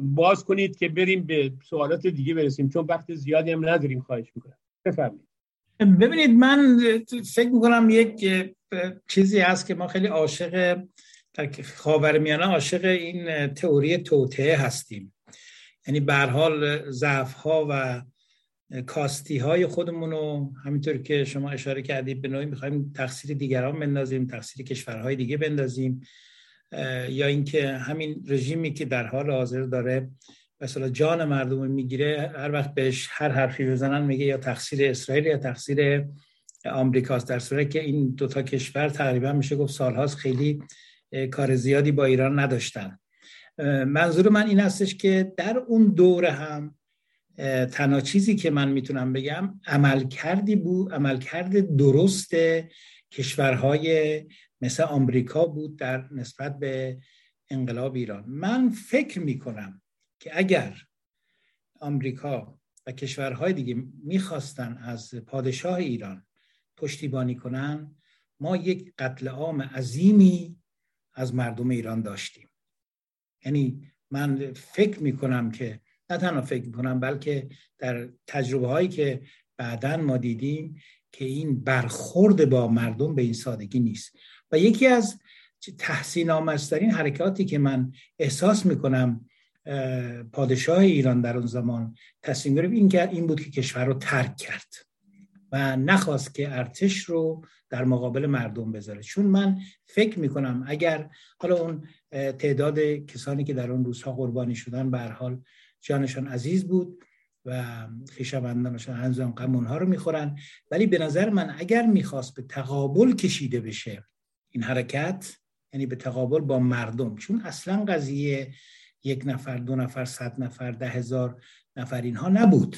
باز کنید که بریم به سوالات دیگه برسیم چون وقت زیادی هم نداریم خواهش می‌کنم. بفرمایید. ببینید من فکر می‌کنم یک چیزی هست که ما خیلی عاشق در خاورمیانه عاشق این تئوری توطعه هستیم. یعنی به حال ضعف ها و کاستی های خودمون رو همینطور که شما اشاره کردید به نوعی می‌خوایم تقصیر دیگران بندازیم تقصیر کشورهای دیگه بندازیم. یا اینکه همین رژیمی که در حال حاضر داره مثلا جان مردم می‌گیره هر وقت بهش هر حرفی بزنن میگه یا تقصیر اسرائیل یا تقصیر آمریکاست. در صورت که این دوتا کشور تقریبا میشه گفت سالهاست خیلی کار زیادی با ایران نداشتن. منظور من این هستش که در اون دوره هم تنها چیزی که من می‌تونم بگم عمل کردی بود عملکرد درست کشورهای مثل آمریکا بود در نسبت به انقلاب ایران. من فکر می‌کنم که اگر آمریکا و کشورهای دیگه می‌خواستن از پادشاه ایران پشتیبانی کنن ما یک قتل عام عظیمی از مردم ایران داشتیم. یعنی من فکر می‌کنم که نه تنها فکر می‌کنم بلکه در تجربه هایی که بعدا ما دیدیم که این برخورد با مردم به این سادگی نیست. و یکی از تحسین آمدترین حرکاتی که من احساس می‌کنم پادشاه ایران در اون زمان تصمیم گرفت این, این بود که کشور رو ترک کرد و نخواست که ارتش رو در مقابل مردم بذاره. چون من فکر می‌کنم اگر حالا اون تعداد کسانی که در اون روزها قربانی شدن به حال جانشان عزیز بود و خیشاوندانشان هنوز غم اونها رو می‌خورن. ولی به نظر من اگر می‌خواست به تقابل کشیده بشه این حرکت یعنی به تقابل با مردم. چون اصلا قضیه یک نفر دو نفر صد نفر ده هزار نفر اینها نبود.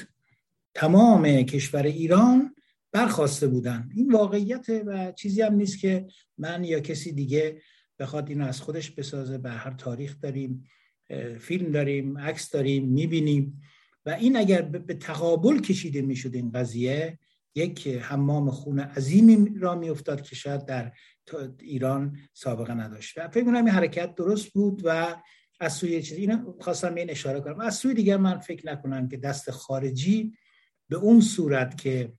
تمام کشور ایران برخواسته بودن. این واقعیت و چیزی هم نیست که من یا کسی دیگه بخواد اینو از خودش بسازه. به هر تاریخ داریم فیلم داریم عکس داریم می‌بینیم. و این اگر به تقابل کشیده می‌شد این قضیه یک حمام خون عظیمی را میافتاد که شاید در ایران سابقه نداشت. فکر کنم این حرکت درست بود و از سوی چیزی اینو خواستم این اشاره کنم. از سوی دیگر من فکر نکنم که دست خارجی به اون صورت که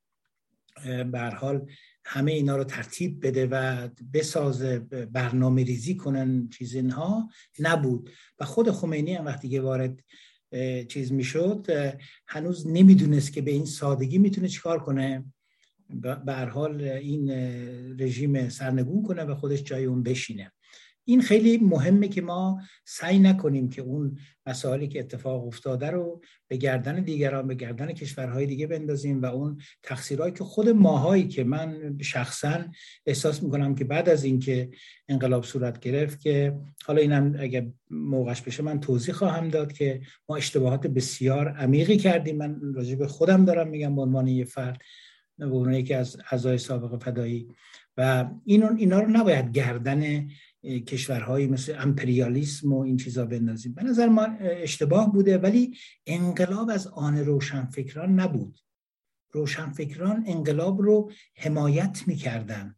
به حال همه اینا رو ترتیب بده و بسازه برنامه ریزی کنن چیز اینها نبود. و خود خمینی هم وقتی که وارد چیز می‌شد هنوز نمی‌دونست که به این سادگی می‌تونه چیکار کنه. به حال این رژیم سرنگون کنه و خودش جای اون بشینه. این خیلی مهمه که ما سعی نکنیم که اون مسائلی که اتفاق افتاده رو به گردن دیگران به گردن کشورهای دیگه بندازیم و اون تقصیرهایی که خود ماهایی که من شخصا احساس می‌کنم که بعد از اینکه انقلاب صورت گرفت که حالا اینم اگر موقعش بشه من توضیح خواهم داد که ما اشتباهات بسیار عمیقی کردیم. من راجع به خودم دارم میگم به عنوان یه فرد. به عنوان یکی از اعضای سابق فدایی. و این اینا رو نباید گردن کشورهایی مثل امپریالیسم و این چیزا بندازیم. به نظر ما اشتباه بوده ولی انقلاب از آن روشنفکران نبود. روشنفکران انقلاب رو حمایت می‌کردن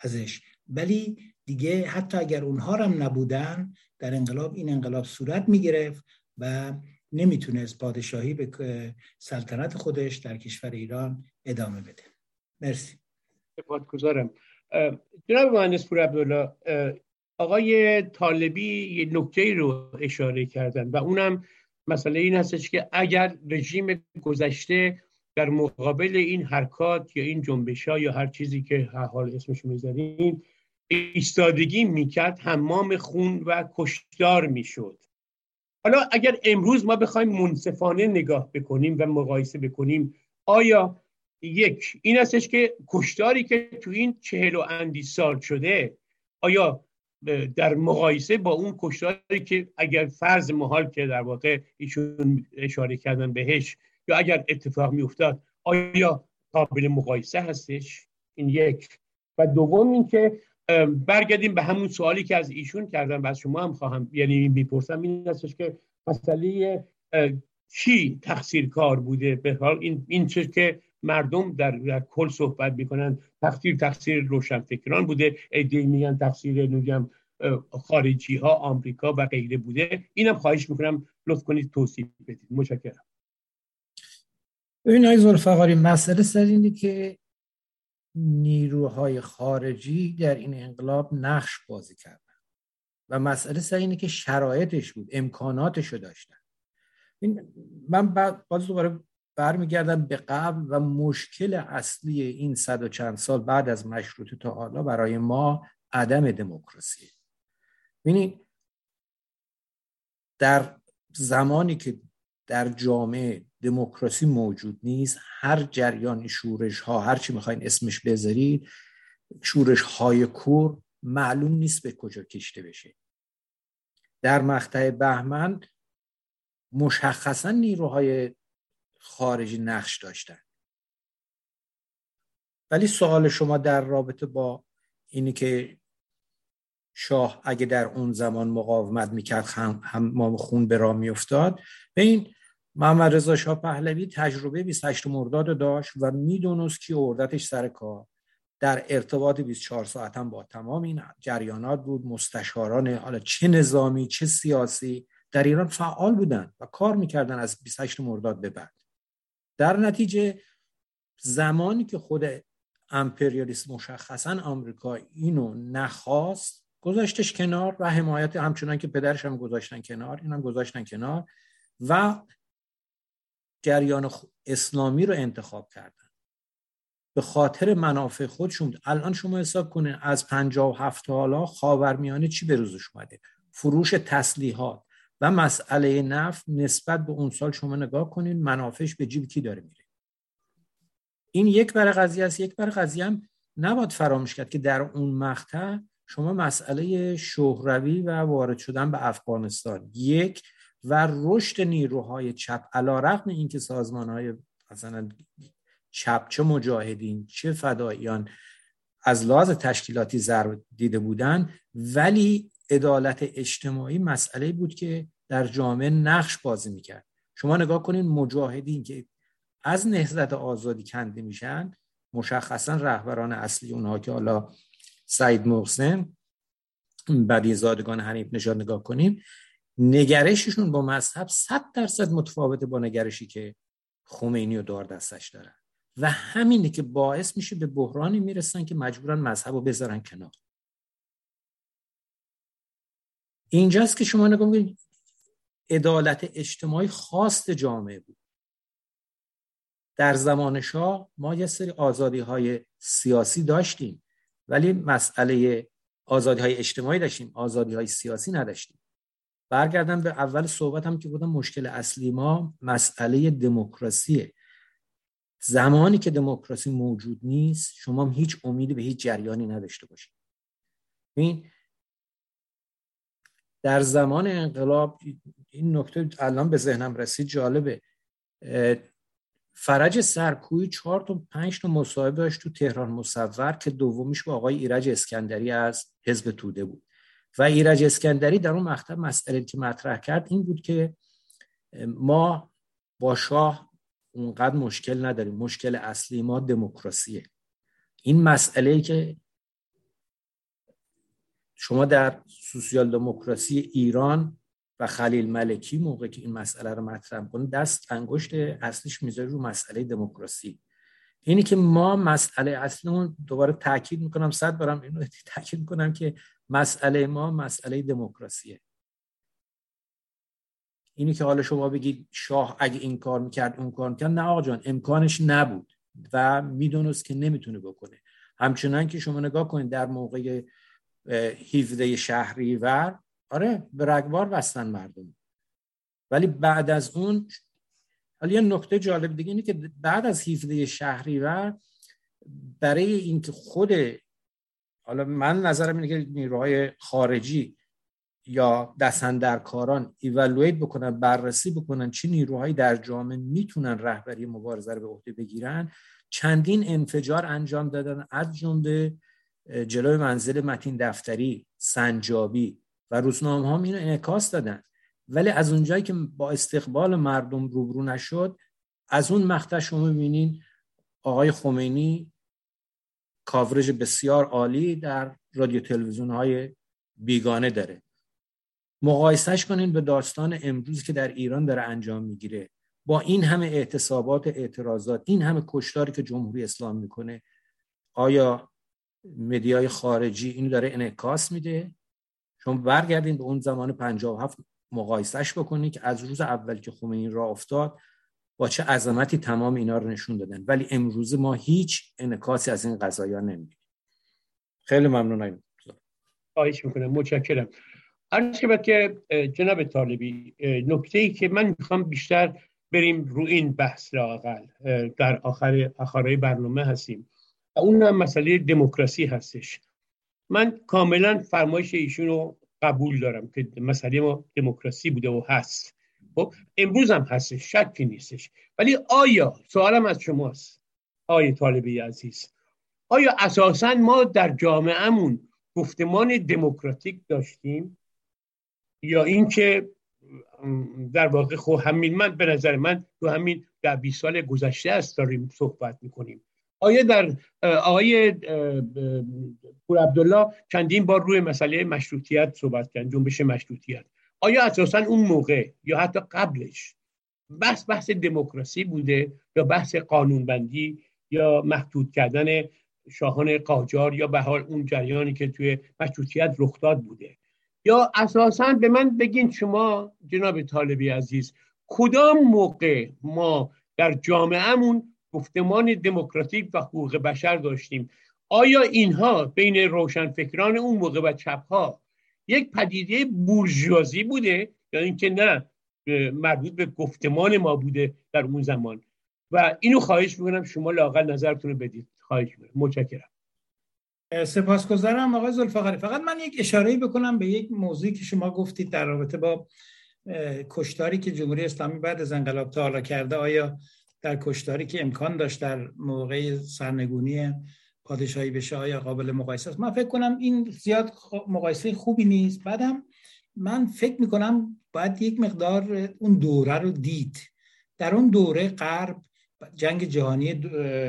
ازش. ولی دیگه حتی اگر اونها هم نبودن در انقلاب این انقلاب صورت می‌گرفت و نمی‌تونست پادشاهی به سلطنت خودش در کشور ایران ادامه بده. مرسی. سپاسگزارم. جناب مهندس پور عبدالله آقای طالبی یه نکته رو اشاره کردن و اونم مسئله این هستش که اگر رژیم گذشته در مقابل این حرکات یا این جنبش ها یا هر چیزی که حال اسمش می‌ذارین ایستادگی می‌کرد حمام خون و کشدار می‌شد. حالا اگر امروز ما بخوایم منصفانه نگاه بکنیم و مقایسه بکنیم آیا یک این هستش که کشتاری که تو این چهل و اندی سال شده آیا در مقایسه با اون کشتاری که اگر فرض محال که در واقع ایشون اشاره کردن بهش یا اگر اتفاق می افتاد آیا قابل مقایسه هستش؟ این یک. و دوم این که برگردیم به همون سوالی که از ایشون کردن و از شما هم خواهم یعنی می‌پرسم این هستش که مسئله چی تقصیر کار بوده؟ به حال این این چه که مردم در, کل صحبت می‌کنن. تقصیر تقصیر روشنفکران بوده. ایده میگن تقصیر نوگم خارجی ها آمریکا و غیره بوده. اینم خواهش می‌کنم لطف کنید توصیف بدید. متشکرم. این های زلفقاری مسئله سر اینه که نیروهای خارجی در این انقلاب نقش بازی کردن. و مسئله سر اینه که شرایطش بود امکاناتش رو داشتن من بعد باز دوباره برمیگردم به قبل و مشکل اصلی این صد و چند سال بعد از مشروطه تا حالا برای ما عدم دموکراسی. ببینید در زمانی که در جامعه دموکراسی موجود نیست هر جریان شورش ها هر چی می‌خواین اسمش بذارید شورش های کور معلوم نیست به کجا کشته بشه. در مقطع بهمن مشخصا نیروهای خارجی نقش داشتن. ولی سوال شما در رابطه با اینی که شاه اگه در اون زمان مقاومت می‌کرد هم, هم خون به راه میافتاد. به این محمد رضا شاه پهلوی تجربه 28 مرداد داشت و می‌دونست که اردتش سر کار. در ارتباط 24 ساعت هم با تمام این جریانات بود مستشاران حالا چه نظامی چه سیاسی در ایران فعال بودن و کار می‌کردن از 28 مرداد به بعد. در نتیجه زمانی که خود امپریالیست مشخصا آمریکا اینو نخواست گذاشتش کنار و حمایت همچنان که پدرش هم گذاشتن کنار اینم گذاشتن کنار و جریان اسلامی رو انتخاب کردن. به خاطر منافع خودشون الان شما حساب کنه از و هفت حالا خاورمیانه چی به روزش اومده؟ فروش تسلیحات. و مسئله نفت نسبت به اون سال شما نگاه کنید منافعش به جیب کی داره میره. این یک بر قضیه است. یک بر قضیه هم نباید فراموش کرد که در اون مقطع شما مسئله شهروی و وارد شدن به افغانستان. یک و رشد نیروهای چپ علا رقم این که سازمان های مثلا چپ چه مجاهدین چه فداییان از لحاظ تشکیلاتی ضرب دیده بودن ولی عدالت اجتماعی مسئله بود که در جامعه نقش بازی می‌کرد. شما نگاه کنید مجاهدین که از نهضت آزادی کنده میشن مشخصا رهبران اصلی اونها که حالا سعید محسن بدی زادگان حنیف نشان نگاه کنیم نگرششون با مذهب صد درصد متفاوته با نگرشی که خمینی و دار دستش دارن. و همینه که باعث میشه به بحرانی می‌رسن که مجبورن مذهب رو بذارن کنار. اینجاست که شما نگاه عدالت اجتماعی خواست جامعه بود. در زمان شاه ما یه سری آزادی های سیاسی داشتیم ولی مسئله آزادی های اجتماعی داشتیم آزادی های سیاسی نداشتیم. برگردم به اول صحبت هم که بودم مشکل اصلی ما مسئله دموکراسیه. زمانی که دموکراسی موجود نیست شما هیچ امیدی به هیچ جریانی نداشته باشید. این در زمان انقلاب این نکته الان به ذهنم رسید جالبه. فرج سرکوی چهار تا پنج تا مصاحبه داشت تو تهران مصور که دومیش با آقای ایرج اسکندری از حزب توده بود. و ایرج اسکندری در اون مقطع مسئله که مطرح کرد این بود که ما با شاه اونقدر مشکل نداریم. مشکل اصلی ما دموکراسیه. این مسئله ای که شما در سوسیال دموکراسی ایران و خلیل ملکی موقع که این مسئله رو مطرح کنه دست انگشت اصلیش می‌ذاره رو مسئله دموکراسی. اینی که ما مسئله اصلیمون دوباره تاکید می‌کنم صد بارم اینو تاکید می‌کنم که مسئله ما مسئله دموکراسیه. اینی که حالا شما بگید شاه اگه این کار می‌کرد اون کار می‌کرد نه آقا جان امکانش نبود و می‌دونست که نمی‌تونه بکنه. همچنان که شما نگاه کنید در موقع 17 شهریور. آره به رگبار بستن مردم. ولی بعد از اون حالا یه نکته جالب دیگه اینه که بعد از 17 شهریور برای اینکه خود حالا من نظرم اینه که نیروهای خارجی یا دستندرکاران ایوالویت بکنن بررسی بکنن چه نیروهایی در جامعه می‌تونن رهبری مبارزه رو به عهده بگیرن چندین انفجار انجام دادن از جمله جلوی منزل متین دفتری سنجابی و روزنامه ها اینو انعکاس دادن. ولی از اونجایی که با استقبال مردم روبرو نشد از اون مقطع شما می‌بینین آقای خمینی کاورج بسیار عالی در رادیو تلویزیون های بیگانه داره. مقایسهش کنین به داستان امروز که در ایران داره انجام می‌گیره. با این همه اعتصابات اعتراضات این همه کشتاری که جمهوری اسلام می‌کنه آیا مدیای خارجی اینو داره انعکاس میده. شما برگردین به اون زمان 57 مقایسهش بکنید که از روز اول که خمینی را افتاد با چه عظمتی تمام اینا رو نشون دادن. ولی امروز ما هیچ انعکاسی از این قضايا نمی‌بینیم. خیلی ممنونم خواهش می‌کنم. متشکرم. عرض شود که جناب طالبی نکته ای که من می‌خوام بیشتر بریم رو این بحث لاقل در آخر آخرای برنامه هستیم. و اون هم مسئله دموکراسی هستش. من کاملا فرمایش ایشون رو قبول دارم که مسئله ما دموکراسی بوده و هست. خب امروز هم هستش شکی نیستش. ولی آیا سوالم از شماست آیا طالبی عزیز آیا اساسا ما در جامعهمون گفتمان دموکراتیک داشتیم؟ یا اینکه در واقع خب همین من به نظر من تو همین در 20 سال گذشته است داریم صحبت می‌کنیم. آیا در آقای پور عبدالله چندین بار روی مسئله مشروطیت صحبت کردن جنبش مشروطیت؟ آیا اساسا اون موقع یا حتی قبلش بحث بحث دموکراسی بوده یا بحث قانونبندی یا محدود کردن شاهان قاجار یا به حال اون جریانی که توی مشروطیت رخ داد بوده؟ یا اساسا به من بگین شما جناب طالبی عزیز کدام موقع ما در جامعهمون گفتمان دموکراتیک و حقوق بشر داشتیم. آیا اینها بین روشنفکران اون موقع و چپها یک پدیده بورژوازی بوده یا اینکه نه مربوط به گفتمان ما بوده در اون زمان؟ و اینو خواهش می‌کنم شما لاقل نظرتون رو بدید. خواهش می‌کنم. متشکرم. سپاسگزارم آقای زلفقاری فقط من یک اشاره بکنم به یک موضوعی که شما گفتید در رابطه با کشتاری که جمهوری اسلامی بعد از انقلاب تا حالا کرده. آیا در کشتاری که امکان داشت در موقع سرنگونی پادشاهی بشه آیا قابل مقایسه است؟ من فکر کنم این زیاد مقایسه خوبی نیست. بعدم من فکر می‌کنم باید یک مقدار اون دوره رو دید. در اون دوره غرب جنگ جهانی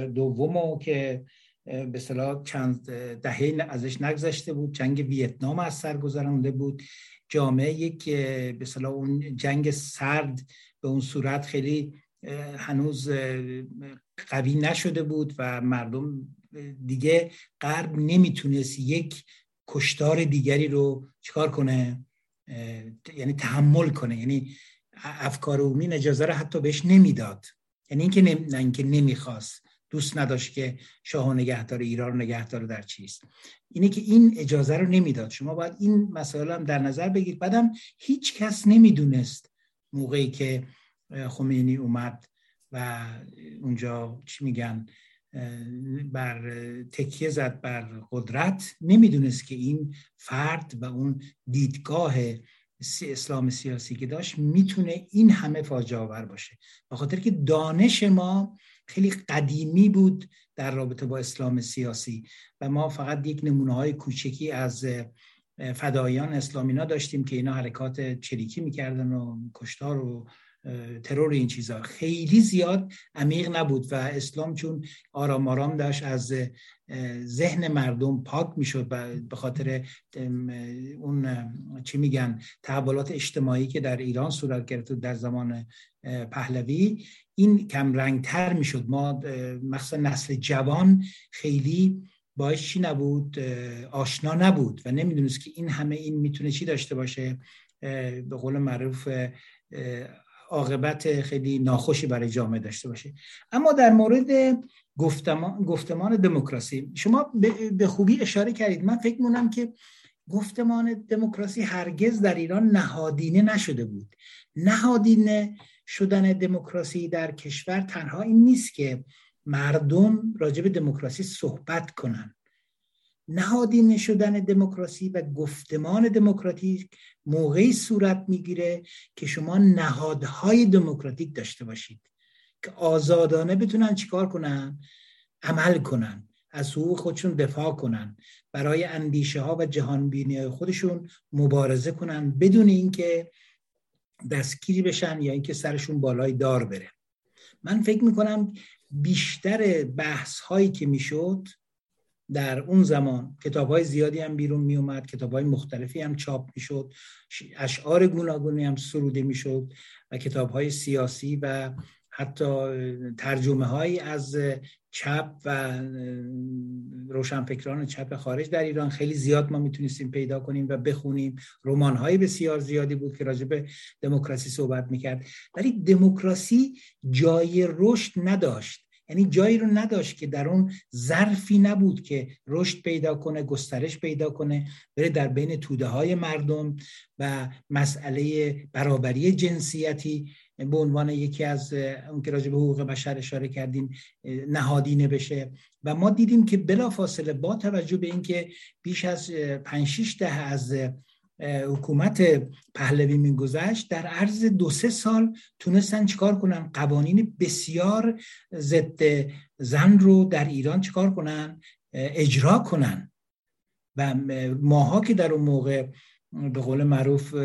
دومو که به صلاح چند دهه ازش نگذشته بود جنگ ویتنام از سر گذرانده بود. جامعه یک به اون جنگ سرد به اون صورت خیلی هنوز قوی نشده بود و مردم دیگه غرب نمی‌تونست یک کشتار دیگری رو چکار کنه یعنی تحمل کنه. یعنی افکار عمومی اجازه رو حتی بهش نمی‌داد. یعنی اینکه نه اینکه نمی‌خواست. دوست نداشت که شاه و نگهدار ایران رو نگهدار در چیست. اینه که این اجازه رو نمی‌داد. شما باید این مسائل هم در نظر بگیرید بعدم هیچ کس نمی‌دونست موقعی که خمینی اومد و اونجا چی میگن بر تکیه زد بر قدرت. نمی‌دونست که این فرد و اون دیدگاه اسلام سیاسی که داشت می‌تونه این همه فاجعه آور باشه. به خاطر که دانش ما خیلی قدیمی بود در رابطه با اسلام سیاسی و ما فقط یک نمونه های کوچکی از فدایان اسلامینا داشتیم که اینا حرکات چریکی می‌کردن و کشتار و ترور این چیزها خیلی زیاد عمیق نبود و اسلام چون آرام آرام داشت از ذهن مردم پاک می‌شد به خاطر اون چی میگن تحولات اجتماعی که در ایران صورت گرفت در زمان پهلوی این کم رنگ تر می‌شد. ما مخصوصا نسل جوان خیلی باش چی نبود؟ آشنا نبود و نمی‌دونست که این همه این می‌تونه چی داشته باشه. به قول معروف عاقبت خیلی ناخوشی برای جامعه داشته باشه. اما در مورد گفتمان, گفتمان دموکراسی شما به خوبی اشاره کردید. من فکر مونم که گفتمان دموکراسی هرگز در ایران نهادینه نشده بود. نهادینه شدن دموکراسی در کشور تنها این نیست که مردم راجع به دموکراسی صحبت کنن. نهادینه شدن دموکراسی و گفتمان دموکراتیک موقعی صورت می‌گیره که شما نهادهای دموکراتیک داشته باشید که آزادانه بتونن چیکار کنن؟ عمل کنن از حقوق خودشون دفاع کنن برای اندیشه ها و جهانبینی خودشون مبارزه کنن بدون اینکه دستگیری بشن یا اینکه سرشون بالای دار بره. من فکر می‌کنم بیشتر بحث هایی که می‌شد در اون زمان کتاب های زیادی هم بیرون می اومد کتاب های مختلفی هم چاپ می شد اشعار گوناگونی هم سروده می شد و کتاب های سیاسی و حتی ترجمه هایی از چپ و روشنفکران چپ خارج در ایران خیلی زیاد ما می‌تونستیم پیدا کنیم و بخونیم. رمان های بسیار زیادی بود که راجع به دموکراسی صحبت می‌کرد. ولی دموکراسی جای رشد نداشت. یعنی جایی رو نداشت که در اون ظرفی نبود که رشد پیدا کنه گسترش پیدا کنه بره در بین توده های مردم و مسئله برابری جنسیتی. به عنوان یکی از اون که راجع به حقوق بشر اشاره کردیم نهادینه بشه و ما دیدیم که بلافاصله با توجه به اینکه بیش از 5 6 ده از حکومت پهلوی میگذشت در عرض دو سه سال تونستن چیکار کنن؟ قوانین بسیار ضد زن رو در ایران چیکار کنن؟ اجرا کنن. و ماها که در اون موقع به قول معروف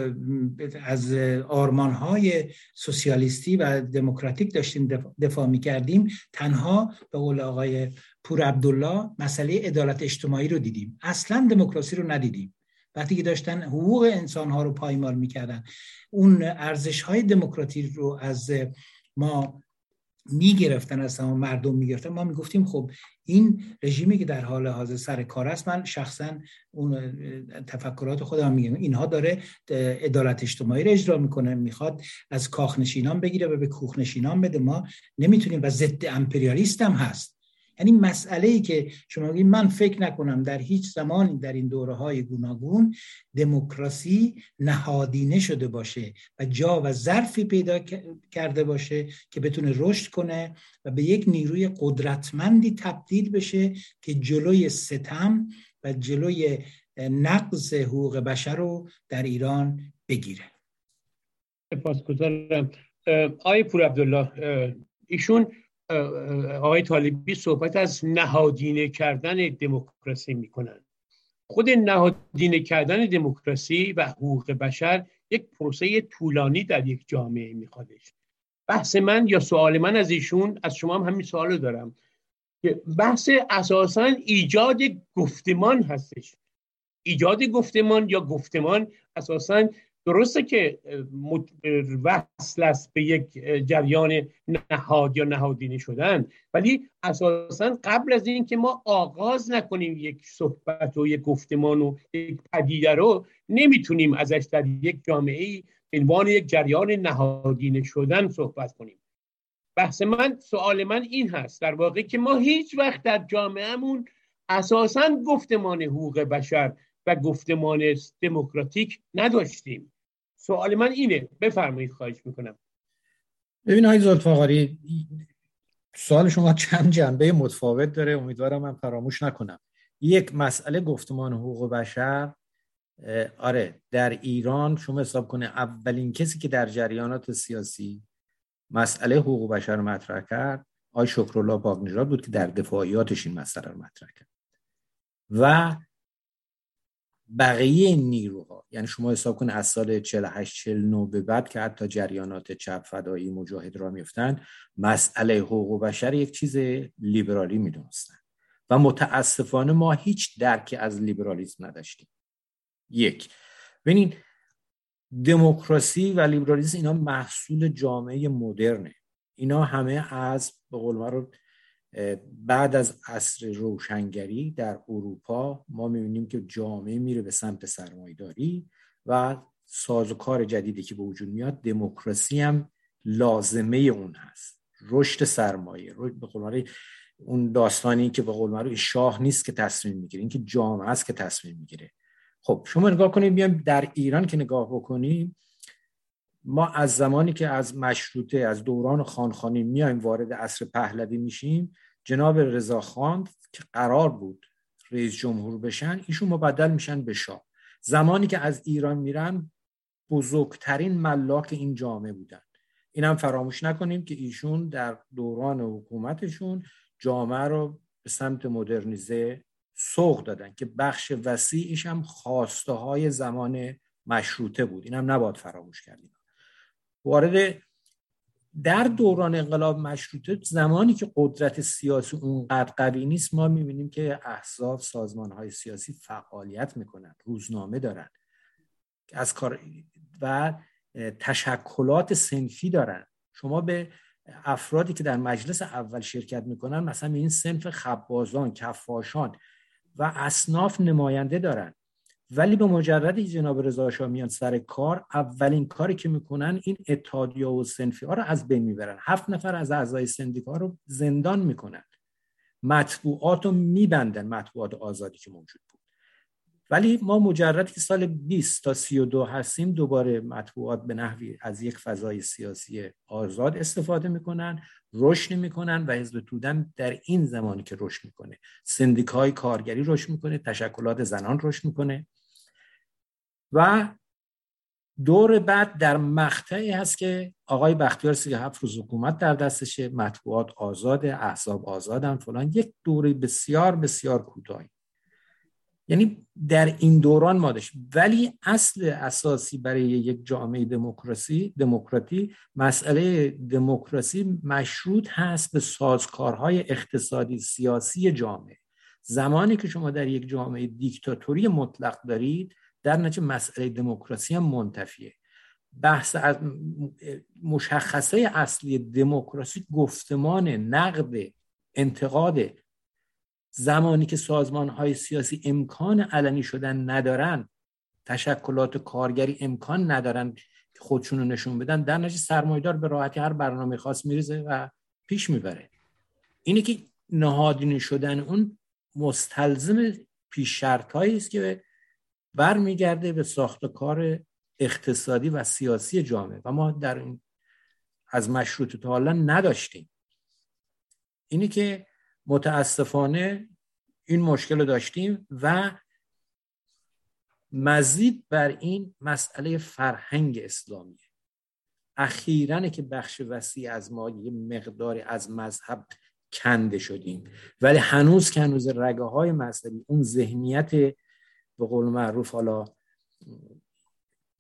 از آرمانهای سوسیالیستی و دموکراتیک داشتیم دفاع می کردیم تنها به قول آقای پور عبدالله مسئله عدالت اجتماعی رو دیدیم. اصلا دموکراسی رو ندیدیم. وقتی که داشتن حقوق انسان ها رو پایمال می‌کردن. اون ارزش های دموکراتیک رو از ما می‌گرفتن از تمام مردم می‌گرفتن. ما می‌گفتیم خب این رژیمی که در حال حاضر سر کار است من شخصا اون تفکرات خودم میگم. اینها داره عدالت اجتماعی رو اجرا می‌کنه می‌خواد از کاخنشینان بگیره و به کوخنشینان بده. ما نمی‌تونیم و ضد امپریالیست هم هست. یعنی مسئله ای که شما میگید من فکر نکنم در هیچ زمانی در این دوره های گوناگون دموکراسی نهادینه شده باشه و جا و ظرفی پیدا کرده باشه که بتونه رشد کنه و به یک نیروی قدرتمندی تبدیل بشه که جلوی ستم و جلوی نقض حقوق بشر رو در ایران بگیره. سپاسگزارم. آقای پور عبدالله ایشون آقای طالبی صحبت از نهادینه کردن دموکراسی می‌کنن. خود نهادینه کردن دموکراسی و حقوق بشر یک پروسه طولانی در یک جامعه میخوادش. بحث من یا سوال من از ایشون از شما هم همین سوال دارم. که بحث اساسا ایجاد گفتمان هستش. ایجاد گفتمان یا گفتمان اساسا درسته که وصل است به یک جریان نهاد یا نهادینه شدن ولی اساسا قبل از اینکه ما آغاز نکنیم یک صحبت و یک گفتمان و یک پدیده رو نمی‌تونیم ازش در یک جامعه به عنوان یک جریان نهادینه شدن صحبت کنیم. بحث من سوال من این هست در واقع که ما هیچ وقت در جامعهمون اساسا گفتمان حقوق بشر و گفتمان دموکراتیک نداشتیم. سوال من اینه بفرمایید خواهش می‌کنم. ببین های زلفاقاری سوال شما چند جنبه متفاوت داره امیدوارم من فراموش نکنم. یک مسئله گفتمان حقوق بشر آره در ایران شما حساب کنه اولین کسی که در جریانات سیاسی مسئله حقوق بشر رو مطرح کرد آی شکرالله باقنژاد بود که در دفاعیاتش این مسئله رو مطرح کرد. و بقیه نیروها یعنی شما حساب کنید از سال 48 49 به بعد که حتی جریانات چپ فدایی مجاهد را میفتن مسئله حقوق بشر یک چیز لیبرالی می‌دونستن. و متاسفانه ما هیچ درکی از لیبرالیسم نداشتیم. یک ببینید دموکراسی و لیبرالیسم اینا محصول جامعه مدرنه. اینا همه از به قول رو بعد از عصر روشنگری در اروپا ما می‌بینیم که جامعه میره به سمت سرمایداری و سازوکار جدیدی که به وجود میاد دموکراسی هم لازمه اون هست. رشد سرمایه به قول اون داستانی که به قول شاه نیست که تصمیم می‌گیره اینکه جامعه است که تصمیم می‌گیره. خب شما نگاه کنید بیایم در ایران که نگاه بکنیم ما از زمانی که از مشروطه از دوران خانخانی میایم وارد عصر پهلوی میشیم جناب رضاخان که قرار بود رئیس جمهور بشن ایشون مبدل میشن به شاه. زمانی که از ایران میرن بزرگترین ملاک این جامعه بودن. اینم فراموش نکنیم که ایشون در دوران حکومتشون جامعه رو به سمت مدرنیزه سوق دادن که بخش وسیعش هم خواسته های زمان مشروطه بود. اینم نباید فراموش کردیم. وارد در دوران انقلاب مشروطه زمانی که قدرت سیاسی اونقدر قوی نیست ما می‌بینیم که احزاب سازمان های سیاسی فعالیت می‌کنن روزنامه دارن از کار و تشکلات سنفی دارن. شما به افرادی که در مجلس اول شرکت می‌کنن مثلا این سنف خبازان کفاشان و اصناف نماینده دارن. ولی به مجردی جناب رضا شاه میان سر کار اولین کاری که می‌کنن این اتحادیه و سنفی ها رو از بین می‌برن. هفت نفر از اعضای سندیکا رو زندان می‌کنن. مطبوعات رو میبندن مطبوعات آزادی که موجود بود. ولی ما مجرد که سال 20 تا 32 هستیم دوباره مطبوعات به نحوی از یک فضای سیاسی آزاد استفاده می‌کنن رشد می‌کنن و حزب تودن در این زمانی که رشد می‌کنه. سندیکای کارگری رشد می‌کنه تشکلات زنان رشد می‌کنه. و دور بعد در مقطعی هست که آقای بختیار 37 روز حکومت در دستشه مطبوعات آزاد احزاب آزادن فلان. یک دوره بسیار بسیار کوتاهی. یعنی در این دوران ما ولی اصل اساسی برای یک جامعه دموکراسی دموکراتی مسئله دموکراسی مشروط هست به سازکارهای اقتصادی سیاسی جامعه. زمانی که شما در یک جامعه دیکتاتوری مطلق دارید در نتیجه مسئله دموکراسی هم منتفیه. بحث از مشخصه اصلی دموکراسی گفتمان نقد انتقاد. زمانی که سازمان های سیاسی امکان علنی شدن ندارن تشکلات کارگری امکان ندارن که خودشون رو نشون بدن در نتیجه سرمایدار به راحتی هر برنامه خاص میریزه و پیش می‌بره. اینه که نهادینی شدن اون مستلزم پیش شرط است که برمیگرده به ساخت کار اقتصادی و سیاسی جامعه. و ما در این از مشروط تا حالا نداشتیم. اینی که متاسفانه این مشکل رو داشتیم و مزید بر این مسئله فرهنگ اسلامی اخیرا که بخش وسیع از ما یه مقداری از مذهب کنده شدیم. ولی هنوز که هنوز رگه های مذهبی اون ذهنیت به قول معروف حالا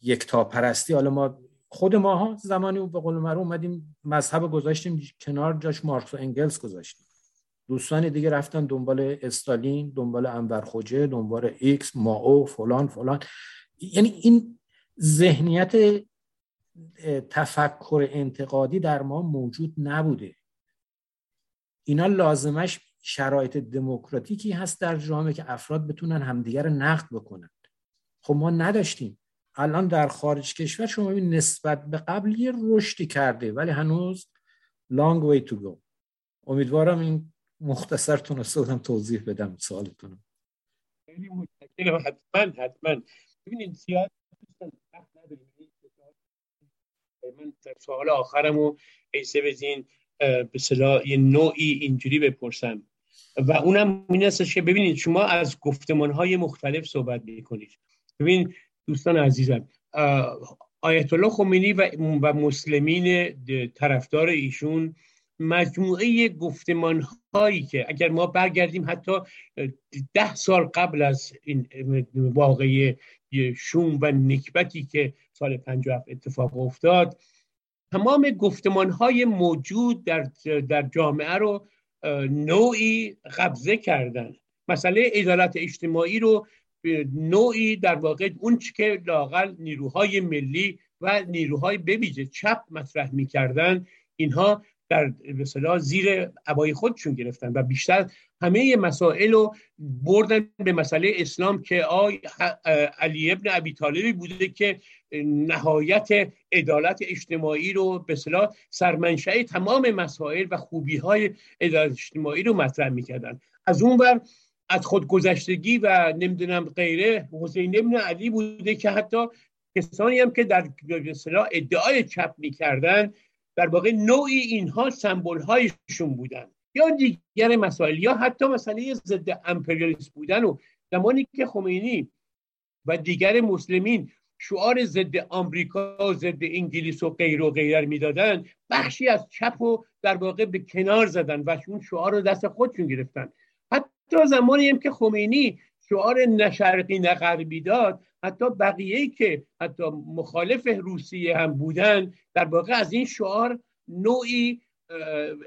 یک تا پرستی. حالا ما خود ماها زمانی به قول معروف اومدیم مذهب گذاشتیم کنار جاش مارکس و انگلس گذاشتیم. دوستان دیگه رفتن دنبال استالین دنبال انور خوجه دنبال ایکس ماو فلان فلان. یعنی این ذهنیت تفکر انتقادی در ما موجود نبوده. اینا لازمش شرایط دموکراتیکی هست در جامعه که افراد بتونن همدیگر نقد بکنند خب ما نداشتیم. الان در خارج کشور شما نسبت به قبل یه رشدی کرده ولی هنوز long way to go. امیدوارم این مختصر تونسته توضیح بدم سوالتون خیلی متشکرم. حتما حتما. ببینید زیاد من در سوال آخرم و ایسه بزین به صلاح یه نوعی اینجوری بپرسم. و اونم این است که ببینید شما از گفتمان های مختلف صحبت می‌کنید. ببین دوستان عزیزم آیت الله خمینی و, و مسلمین طرفدار ایشون مجموعه گفتمان هایی که اگر ما برگردیم حتی ده سال قبل از این واقعی شوم و نکبتی که سال 57 اتفاق افتاد تمام گفتمان های موجود در, در جامعه رو نوعی قبضه کردن. مسئله عدالت اجتماعی رو نوعی در واقع اون که لاقل نیروهای ملی و نیروهای بویژه چپ مطرح می‌کردن اینها در مثلا زیر عبای خودشون گرفتن و بیشتر همه مسائل رو بردن به مسئله اسلام که آی علی ابن ابی طالبی بوده که نهایت عدالت اجتماعی رو به صلاح سرمنشأ تمام مسائل و خوبی های عدالت اجتماعی رو مطرح می‌کردن. از اون بر از خودگذشتگی و نمی‌دونم غیره حسین ابن علی بوده که حتی کسانی هم که در اصطلاح ادعای چپ می‌کردن در واقع نوعی اینها سمبل هایشون بودن. یا دیگر مسائل یا حتی مسئله ضد امپریالیسم بودن. و زمانی که خمینی و دیگر مسلمین شعار ضد آمریکا ضد انگلیس و غیر و غیر می‌دادن بخشی از چپ و در واقع به کنار زدن و اون شعار رو دست خودشون گرفتن. حتی زمانی هم که خمینی شعار نه شرقی نه غربی داد. حتی بقیه که حتی مخالف روسیه هم بودن در واقع از این شعار نوعی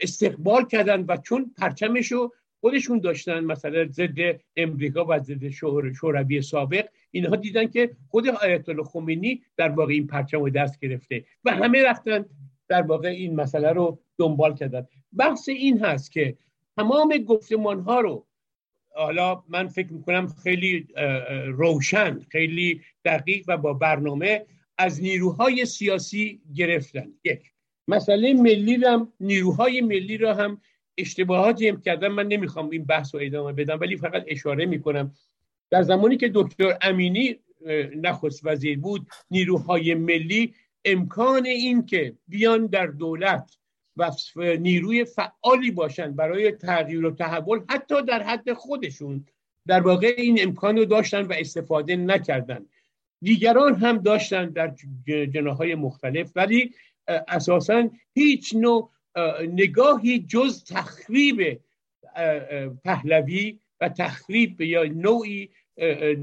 استقبال کردن و چون پرچمش رو خودشون داشتن مثلا ضد امریکا و ضد شوروی سابق اینها دیدن که خود آیت الله خمینی در واقع این پرچم رو دست گرفته و همه رفتن در واقع این مسئله رو دنبال کردن. بحث این هست که تمام گفتمان ها رو حالا من فکر می‌کنم خیلی روشن خیلی دقیق و با برنامه از نیروهای سیاسی گرفتن. یک مسئله ملی رو نیروهای ملی را هم اشتباهاتی هم کردن. من نمی‌خوام این بحث رو ادامه بدم ولی فقط اشاره می‌کنم. در زمانی که دکتر امینی نخست وزیر بود نیروهای ملی امکان این که بیان در دولت و نیروی فعالی باشن برای تغییر و تحول حتی در حد خودشون. در واقع این امکان رو داشتن و استفاده نکردن. دیگران هم داشتن در جناهای مختلف ولی اساسا هیچ نوع نگاهی جز تخریب پهلوی و تخریب یا نوعی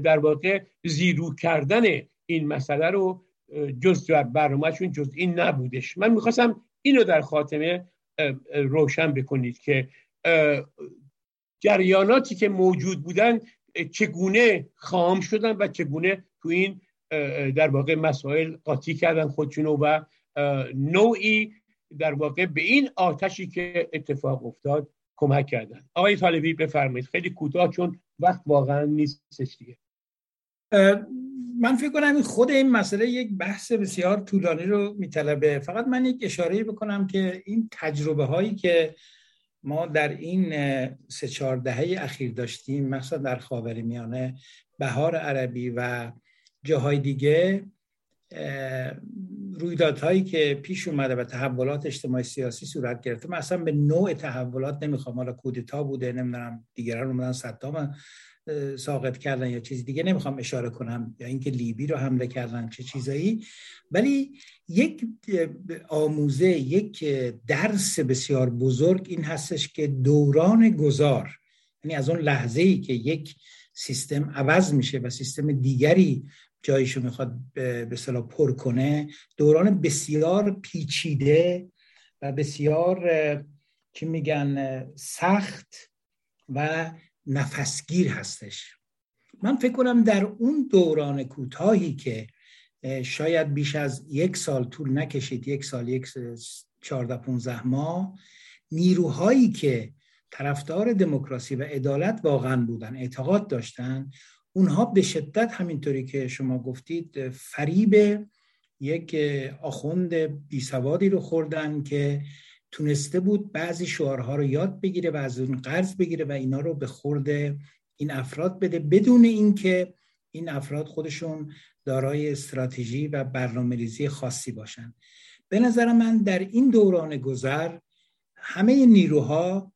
در واقع زیرو کردن این مسئله رو جز در برنامهشون جز این نبودش. من می‌خواستم اینو در خاتمه روشن بکنید که جریاناتی که موجود بودن چگونه خام شدن و چگونه تو این در واقع مسائل قاطی کردن خودشونو و نوعی در واقع به این آتشی که اتفاق افتاد کمک کردن. آقای طالبی بفرمایید. خیلی کوتاه چون وقت واقعا نیستش دیگه. من فکر کنم خود این مسئله یک بحث بسیار طولانی رو میطلبه. فقط من یک اشاره بکنم که این تجربه هایی که ما در این سه چهار دهه اخیر داشتیم مثلا در خاور میانه بهار عربی و جاهای دیگه رویدادهایی که پیش اومده و تحولات اجتماعی سیاسی صورت گرفته. من اصلا به نوع تحولات نمی‌خوام. حالا کودتا بوده نمی‌دونم دیگران اومدن صدام ساقط کردن یا چیز دیگه نمی‌خوام اشاره کنم. یا اینکه لیبی رو حمله کردن چه چیزایی. ولی یک آموزه یک درس بسیار بزرگ این هستش که دوران گذار یعنی از اون لحظه ای که یک سیستم عوض میشه و سیستم دیگری جایشو می‌خواد به صلاح پر کنه. دوران بسیار پیچیده و بسیار چی میگن سخت و نفسگیر هستش. من فکر کنم در اون دوران کوتاهی که شاید بیش از یک سال طول نکشید یک سال یک چهارده پونزه ماه نیروهایی که طرفدار دموکراسی و عدالت واقعا بودن اعتقاد داشتن اونها به شدت همینطوری که شما گفتید فریب یک آخوند بیسوادی رو خوردن که تونسته بود بعضی شعارها رو یاد بگیره و از اون قرض بگیره و اینا رو به خورد این افراد بده بدون اینکه این افراد خودشون دارای استراتژی و برنامه ریزی خاصی باشن. به نظر من در این دوران گذر همه نیروها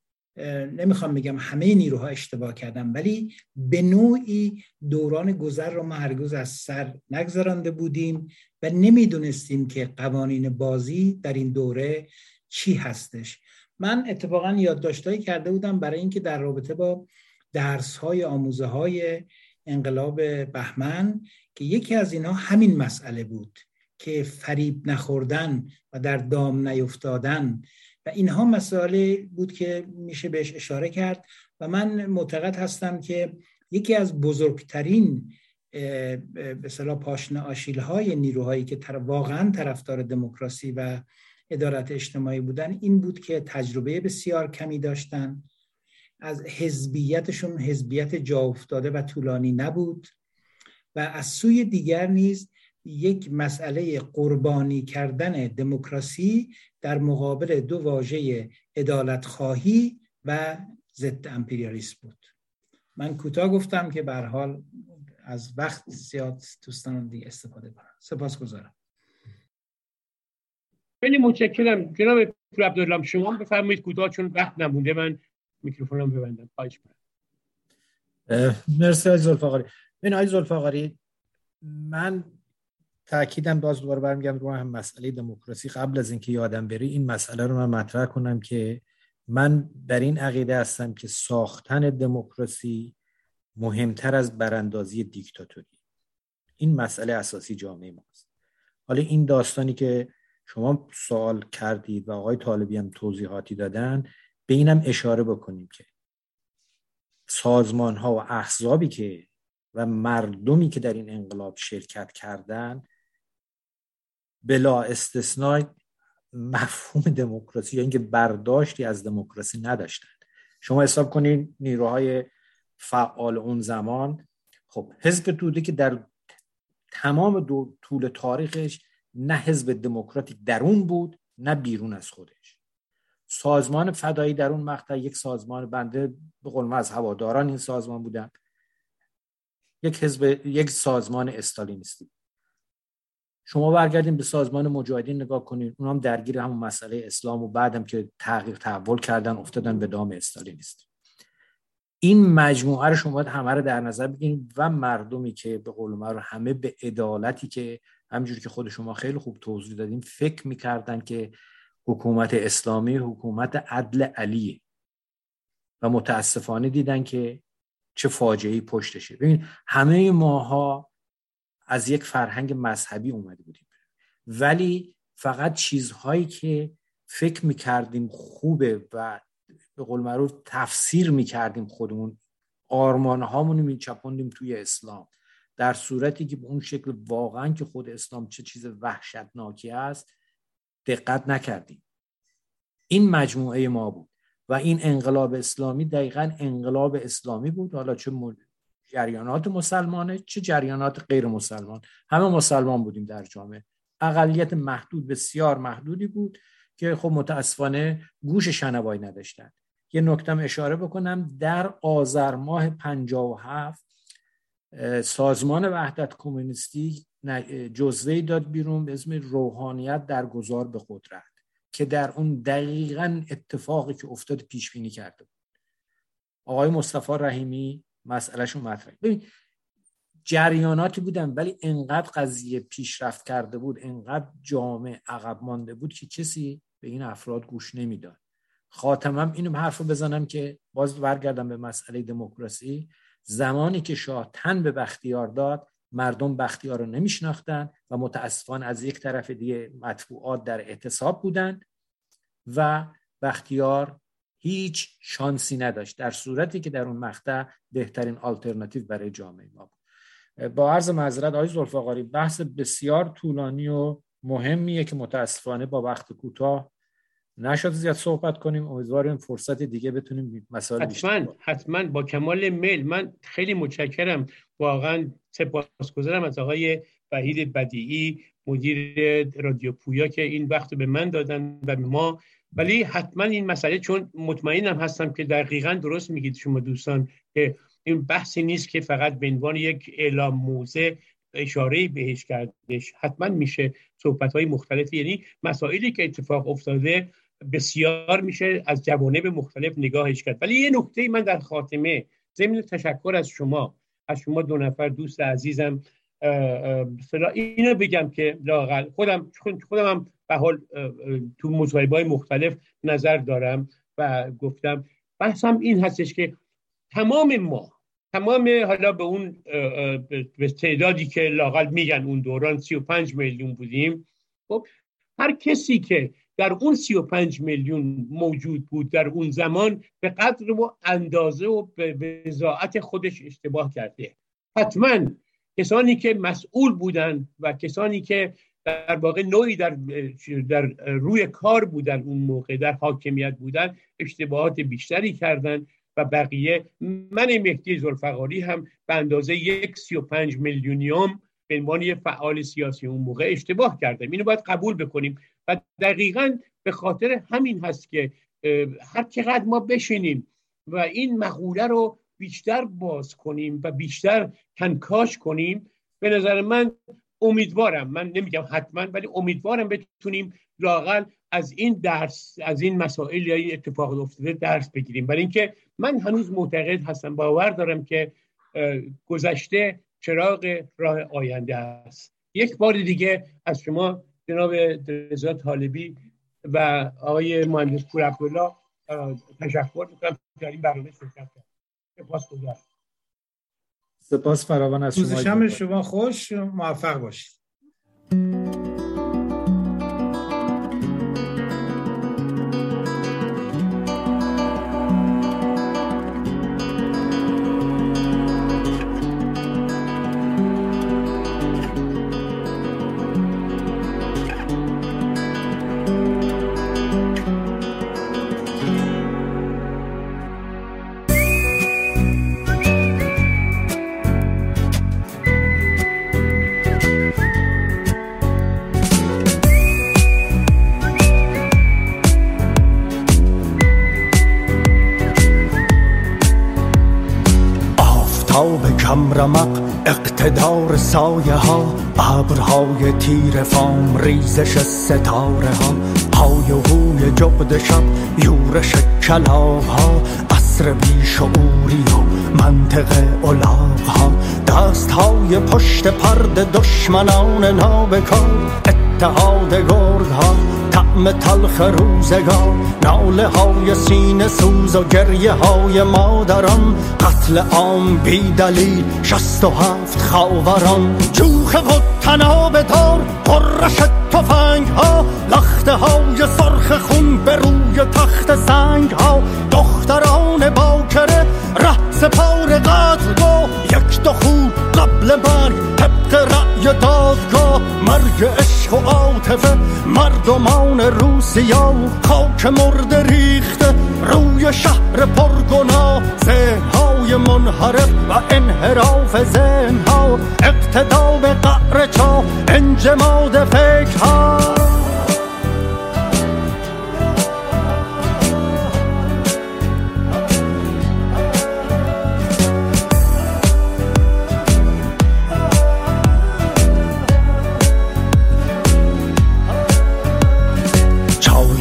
نمی‌خوام بگم همه نیروها اشتباه کردن ولی به نوعی دوران گذر رو ما هرگز از سر نگذرانده بودیم و نمی‌دونستیم که قوانین بازی در این دوره چی هستش. من اتفاقا یادداشتهایی کرده بودم برای اینکه در رابطه با درس های آموزه های انقلاب بهمن که یکی از اینها همین مسئله بود که فریب نخوردن و در دام نیفتادن. و اینها مسئله بود که میشه بهش اشاره کرد و من معتقد هستم که یکی از بزرگترین به صلاح پاشنه آشیل های نیروهایی که واقعا طرفدار دموکراسی و ادارت اجتماعی بودن این بود که تجربه بسیار کمی داشتن. از حزبیتشون حزبیت جا افتاده و طولانی نبود و از سوی دیگر نیز یک مسئله قربانی کردن دموکراسی در مقابل دو واژه عدالت خواهی و ضد امپریالیسم بود. من کوتاه گفتم که به حال از وقت زیاد دوستان دیگه استفاده کنم سپاس گذارم خیلی متشکرم. جناب دکتر عبدالله شما بفرمایید. کوتاه چون وقت نمونده من میکروفونم ببندم. خواهش مرسی آقای زلفقاری. این آقای زلفقاری من تاکیدم باز دوباره برمیگم رو هم مسئله دموکراسی. قبل از اینکه یادم بری این مسئله رو من مطرح کنم که من در این عقیده هستم که ساختن دموکراسی مهمتر از براندازی دیکتاتوری. این مسئله اساسی جامعه ماست. حالا این داستانی که شما سوال کردید و آقای طالبی هم توضیحاتی دادن به اینم اشاره بکنیم که سازمان ها و احزابی که و مردمی که در این انقلاب شرکت کردن بلا استثنای مفهوم دموکراسی یا اینکه برداشتی از دموکراسی نداشتن. شما حساب کنید نیروهای فعال اون زمان خب حزب توده که در تمام دو طول تاریخش نه حزب دموکراتیک درون بود نه بیرون از خودش. سازمان فدایی در اون مقطع یک سازمان بنده به قول از هواداران این سازمان بودن. یک حزب یک سازمان استالینیستی. شما برگردیم به سازمان مجاهدین نگاه کنید اونم درگیر همون مسئله اسلام و بعدم که تغییر تحول کردن افتادن به دام استالینیستی این مجموعه رو شما باید همه رو در نظر بگیرید و مردمی که به قول رو همه به عدالتی که همینجوری که خود شما خیلی خوب توضیح دادیم فکر می‌کردن که حکومت اسلامی حکومت عدل علیه و متاسفانه دیدن که چه فاجعه پشتشه. ببین همه ماها از یک فرهنگ مذهبی اومده بودیم. ولی فقط چیزهایی که فکر می‌کردیم خوبه و به قول معروف تفسیر می‌کردیم خودمون آرمان هامون میچپوندیم توی اسلام. در صورتی که به اون شکل واقعا که خود اسلام چه چیز وحشتناکی است دقت نکردیم. این مجموعه ما بود و این انقلاب اسلامی دقیقا انقلاب اسلامی بود. حالا چه جریانات مسلمانه چه جریانات غیر مسلمان. همه مسلمان بودیم در جامعه. اقلیت محدود بسیار محدودی بود که خب متاسفانه گوش شنوایی نداشتن. یه نکتم اشاره بکنم در آذر ماه 57 سازمان وحدت کمونیستی جزوه داد بیرون به اسم روحانیت در گذار به قدرت که در اون دقیقا اتفاقی که افتاد پیش بینی کرده بود. آقای مصطفی رحیمی مسئلهشون مطرح ببین جریاناتی بودن ولی انقدر قضیه پیشرفت کرده بود انقدر جامعه عقب مانده بود که کسی به این افراد گوش نمی‌داد. خاتمم اینو حرف بزنم که باز برگردم به مسئله دموکراسی. زمانی که شاه تن به بختیار داد مردم بختیار رو نمیشناختن و متاسفانه از یک طرف دیگه مطبوعات در اعتصاب بودند و بختیار هیچ شانسی نداشت. در صورتی که در اون مقطع بهترین آلترناتیو برای جامعه ما بود. با عرض معذرت آقای زلفقاری بحث بسیار طولانی و مهمیه که متاسفانه با وقت کوتاه نشد زیاد صحبت کنیم. امیدواریم فرصت دیگه بتونیم مسائل حتما حتما با کمال میل. من خیلی متشکرم. واقعا سپاسگزارم از آقای وحید بدیعی مدیر رادیو پویا که این وقت به من دادن و به ما ولی حتما این مسئله چون مطمئنم هستم که دقیقا درست میگید شما دوستان که این بحثی نیست که فقط به عنوان یک اعلام موزه اشاره بهش کردش. حتما میشه صحبت های مختلفی یعنی مسائلی که اتفاق افتاده بسیار میشه از جوانب مختلف نگاهش کرد. ولی یه نکته من در خاتمه ضمن تشکر از شما از شما دو نفر دوست عزیزم اینو بگم که لاقل خودم خودم هم به حال تو مصاحبه مختلف نظر دارم و گفتم. بحثم این هستش که تمام ما تمام حالا به اون به تعدادی که لاقل میگن اون دوران 35 میلیون بودیم خب هر کسی که در اون 35 میلیون موجود بود در اون زمان به قدر و اندازه و به وضاعت خودش اشتباه کرده. حتما کسانی که مسئول بودن و کسانی که در واقع نوعی در, در روی کار بودن اون موقع در حاکمیت بودن اشتباهات بیشتری کردن و بقیه. من مهدی زلفقاری هم به اندازه یک سی و پنج میلیونیوم به عنوان فعال سیاسی اون موقع اشتباه کردم. اینو باید قبول بکنیم. و دقیقا به خاطر همین هست که هر چقدر ما بشینیم و این مقوله رو بیشتر باز کنیم و بیشتر کنکاش کنیم به نظر من امیدوارم من نمیگم حتما ولی امیدوارم بتونیم لاقل از این درس از این مسائل یا این اتفاق افتاده درس بگیریم. برای اینکه من هنوز معتقد هستم باور دارم که گذشته چراغ راه آینده است. یک بار دیگه از شما جناب رضا طالبی و آقای مهندس پور عبدالله تشکر می‌کنم در این برنامه شرکت سپاس گذارم. سپاس فراوان از شما. شما خوش موفق باشید. کمرمق اقتدار سایه ها ابرهای تیر فام ریزش ستاره ها های هوی جبد شب یورش کلاغ ها. عصر بیشعوری و منطق الاغ ها دست های پشت پرد دشمنان نابکار اتحاد گرد ها طعم تلخ روزگار. ناله های سینه سوز و گریه های مادران. قتل عام بی دلیل شست و هفت خاوران. جوخه و تناب دار قرش تفنگ ها لخته های سرخ خون به روی تخت سنگ ها. دختران باکره ره سپار قتل یک دو خوب قبل مرگ طبق رأی دادگاه. مرگ عشق و عاطفه مردمان روسیا. خاک مرد ریخته روی شهر پرگنا ذهنهای منحرف و انحراف ذهنها. اقتدا به قعر چا انجماد فکرها.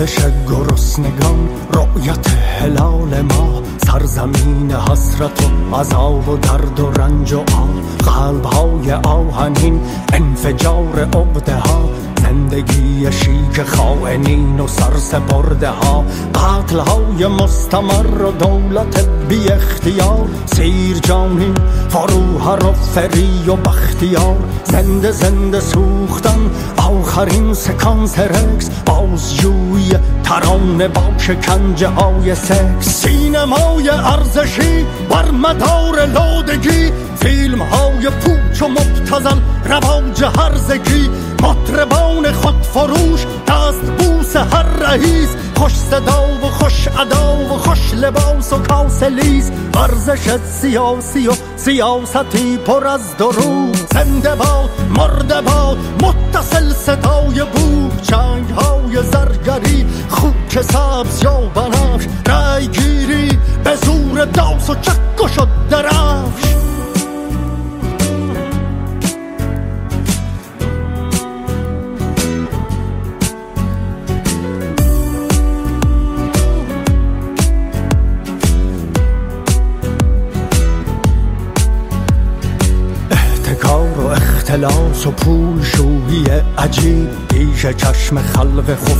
چالش گرسنگان رؤیت هلال ما سرزمین حسرت و عذاب و درد و رنج و آن قلب های آهنین انفجار عقده ها زندگی شیک خائنین و سرسپرده ها قتل های مستمر و دولت بی اختیار سیر جانی فروهر و فری و بختیار زنده زنده سوختن آخرین سکانس رکس بازجوی ترانه با شکنجه های سکس سینمای ارزشی بر مدار لودگی فیلم های پوچ و مبتزل رواج هرزگی مطربان خود فروش دست بوس هر رئیس خوش صدا و خوش ادا و خوش لباس و کاسلیز ورزش سیاسی و سیاستی پر از درو زنده باد مرده باد متصل صدای بود سبز یا بنفش رای گیری به زور داس و چک شد درفش. اختلاس و پول شویی عجیب پیش چشم خلق خفته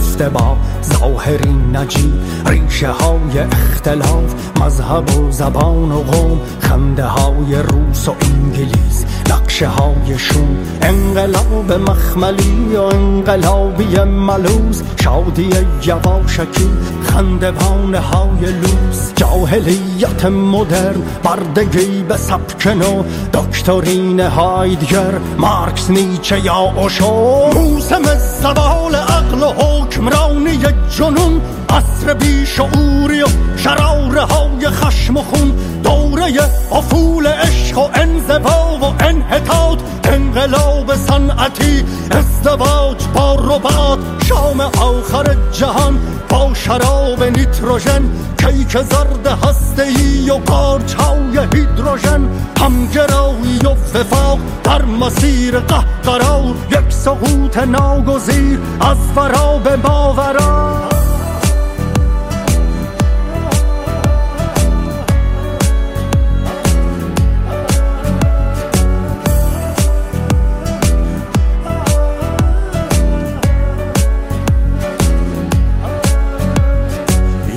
اختلاف مذهب و زبان و قوم خنده های روس و انگلیس نقشه های شون انقلاب مخملی و انقلابی ملوز شادی یواشکی خندوانه های لوس. جاهلیت مدرن بردگی به سبکن دکترین هایدگر مارکس نیچه یا اوشو. موسم زوال عقل و حکمرانی جنون عصر بیشعوری و شراره های خشم و خون دوره افول عشق و انزوا و انحطاط انقلاب صنعتی ازدواج با ربات شام آخر جهان با شراب نیتروژن کیک زرد هسته ای و قارچ های هیدروژن همگرایی و وفاق در مسیر قهقرار یک سقوط ناگزیر از فرا به ماورا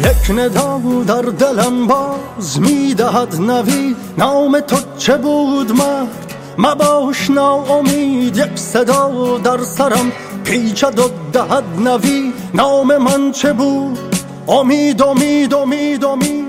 یک ندا در دلم باز می‌دهد نوی. نام تو چه بود مرد؟ مباش ناامید. یک صدا در سرم پیچد و دهد نوی. نام من چه بود؟ امید امید امید امید.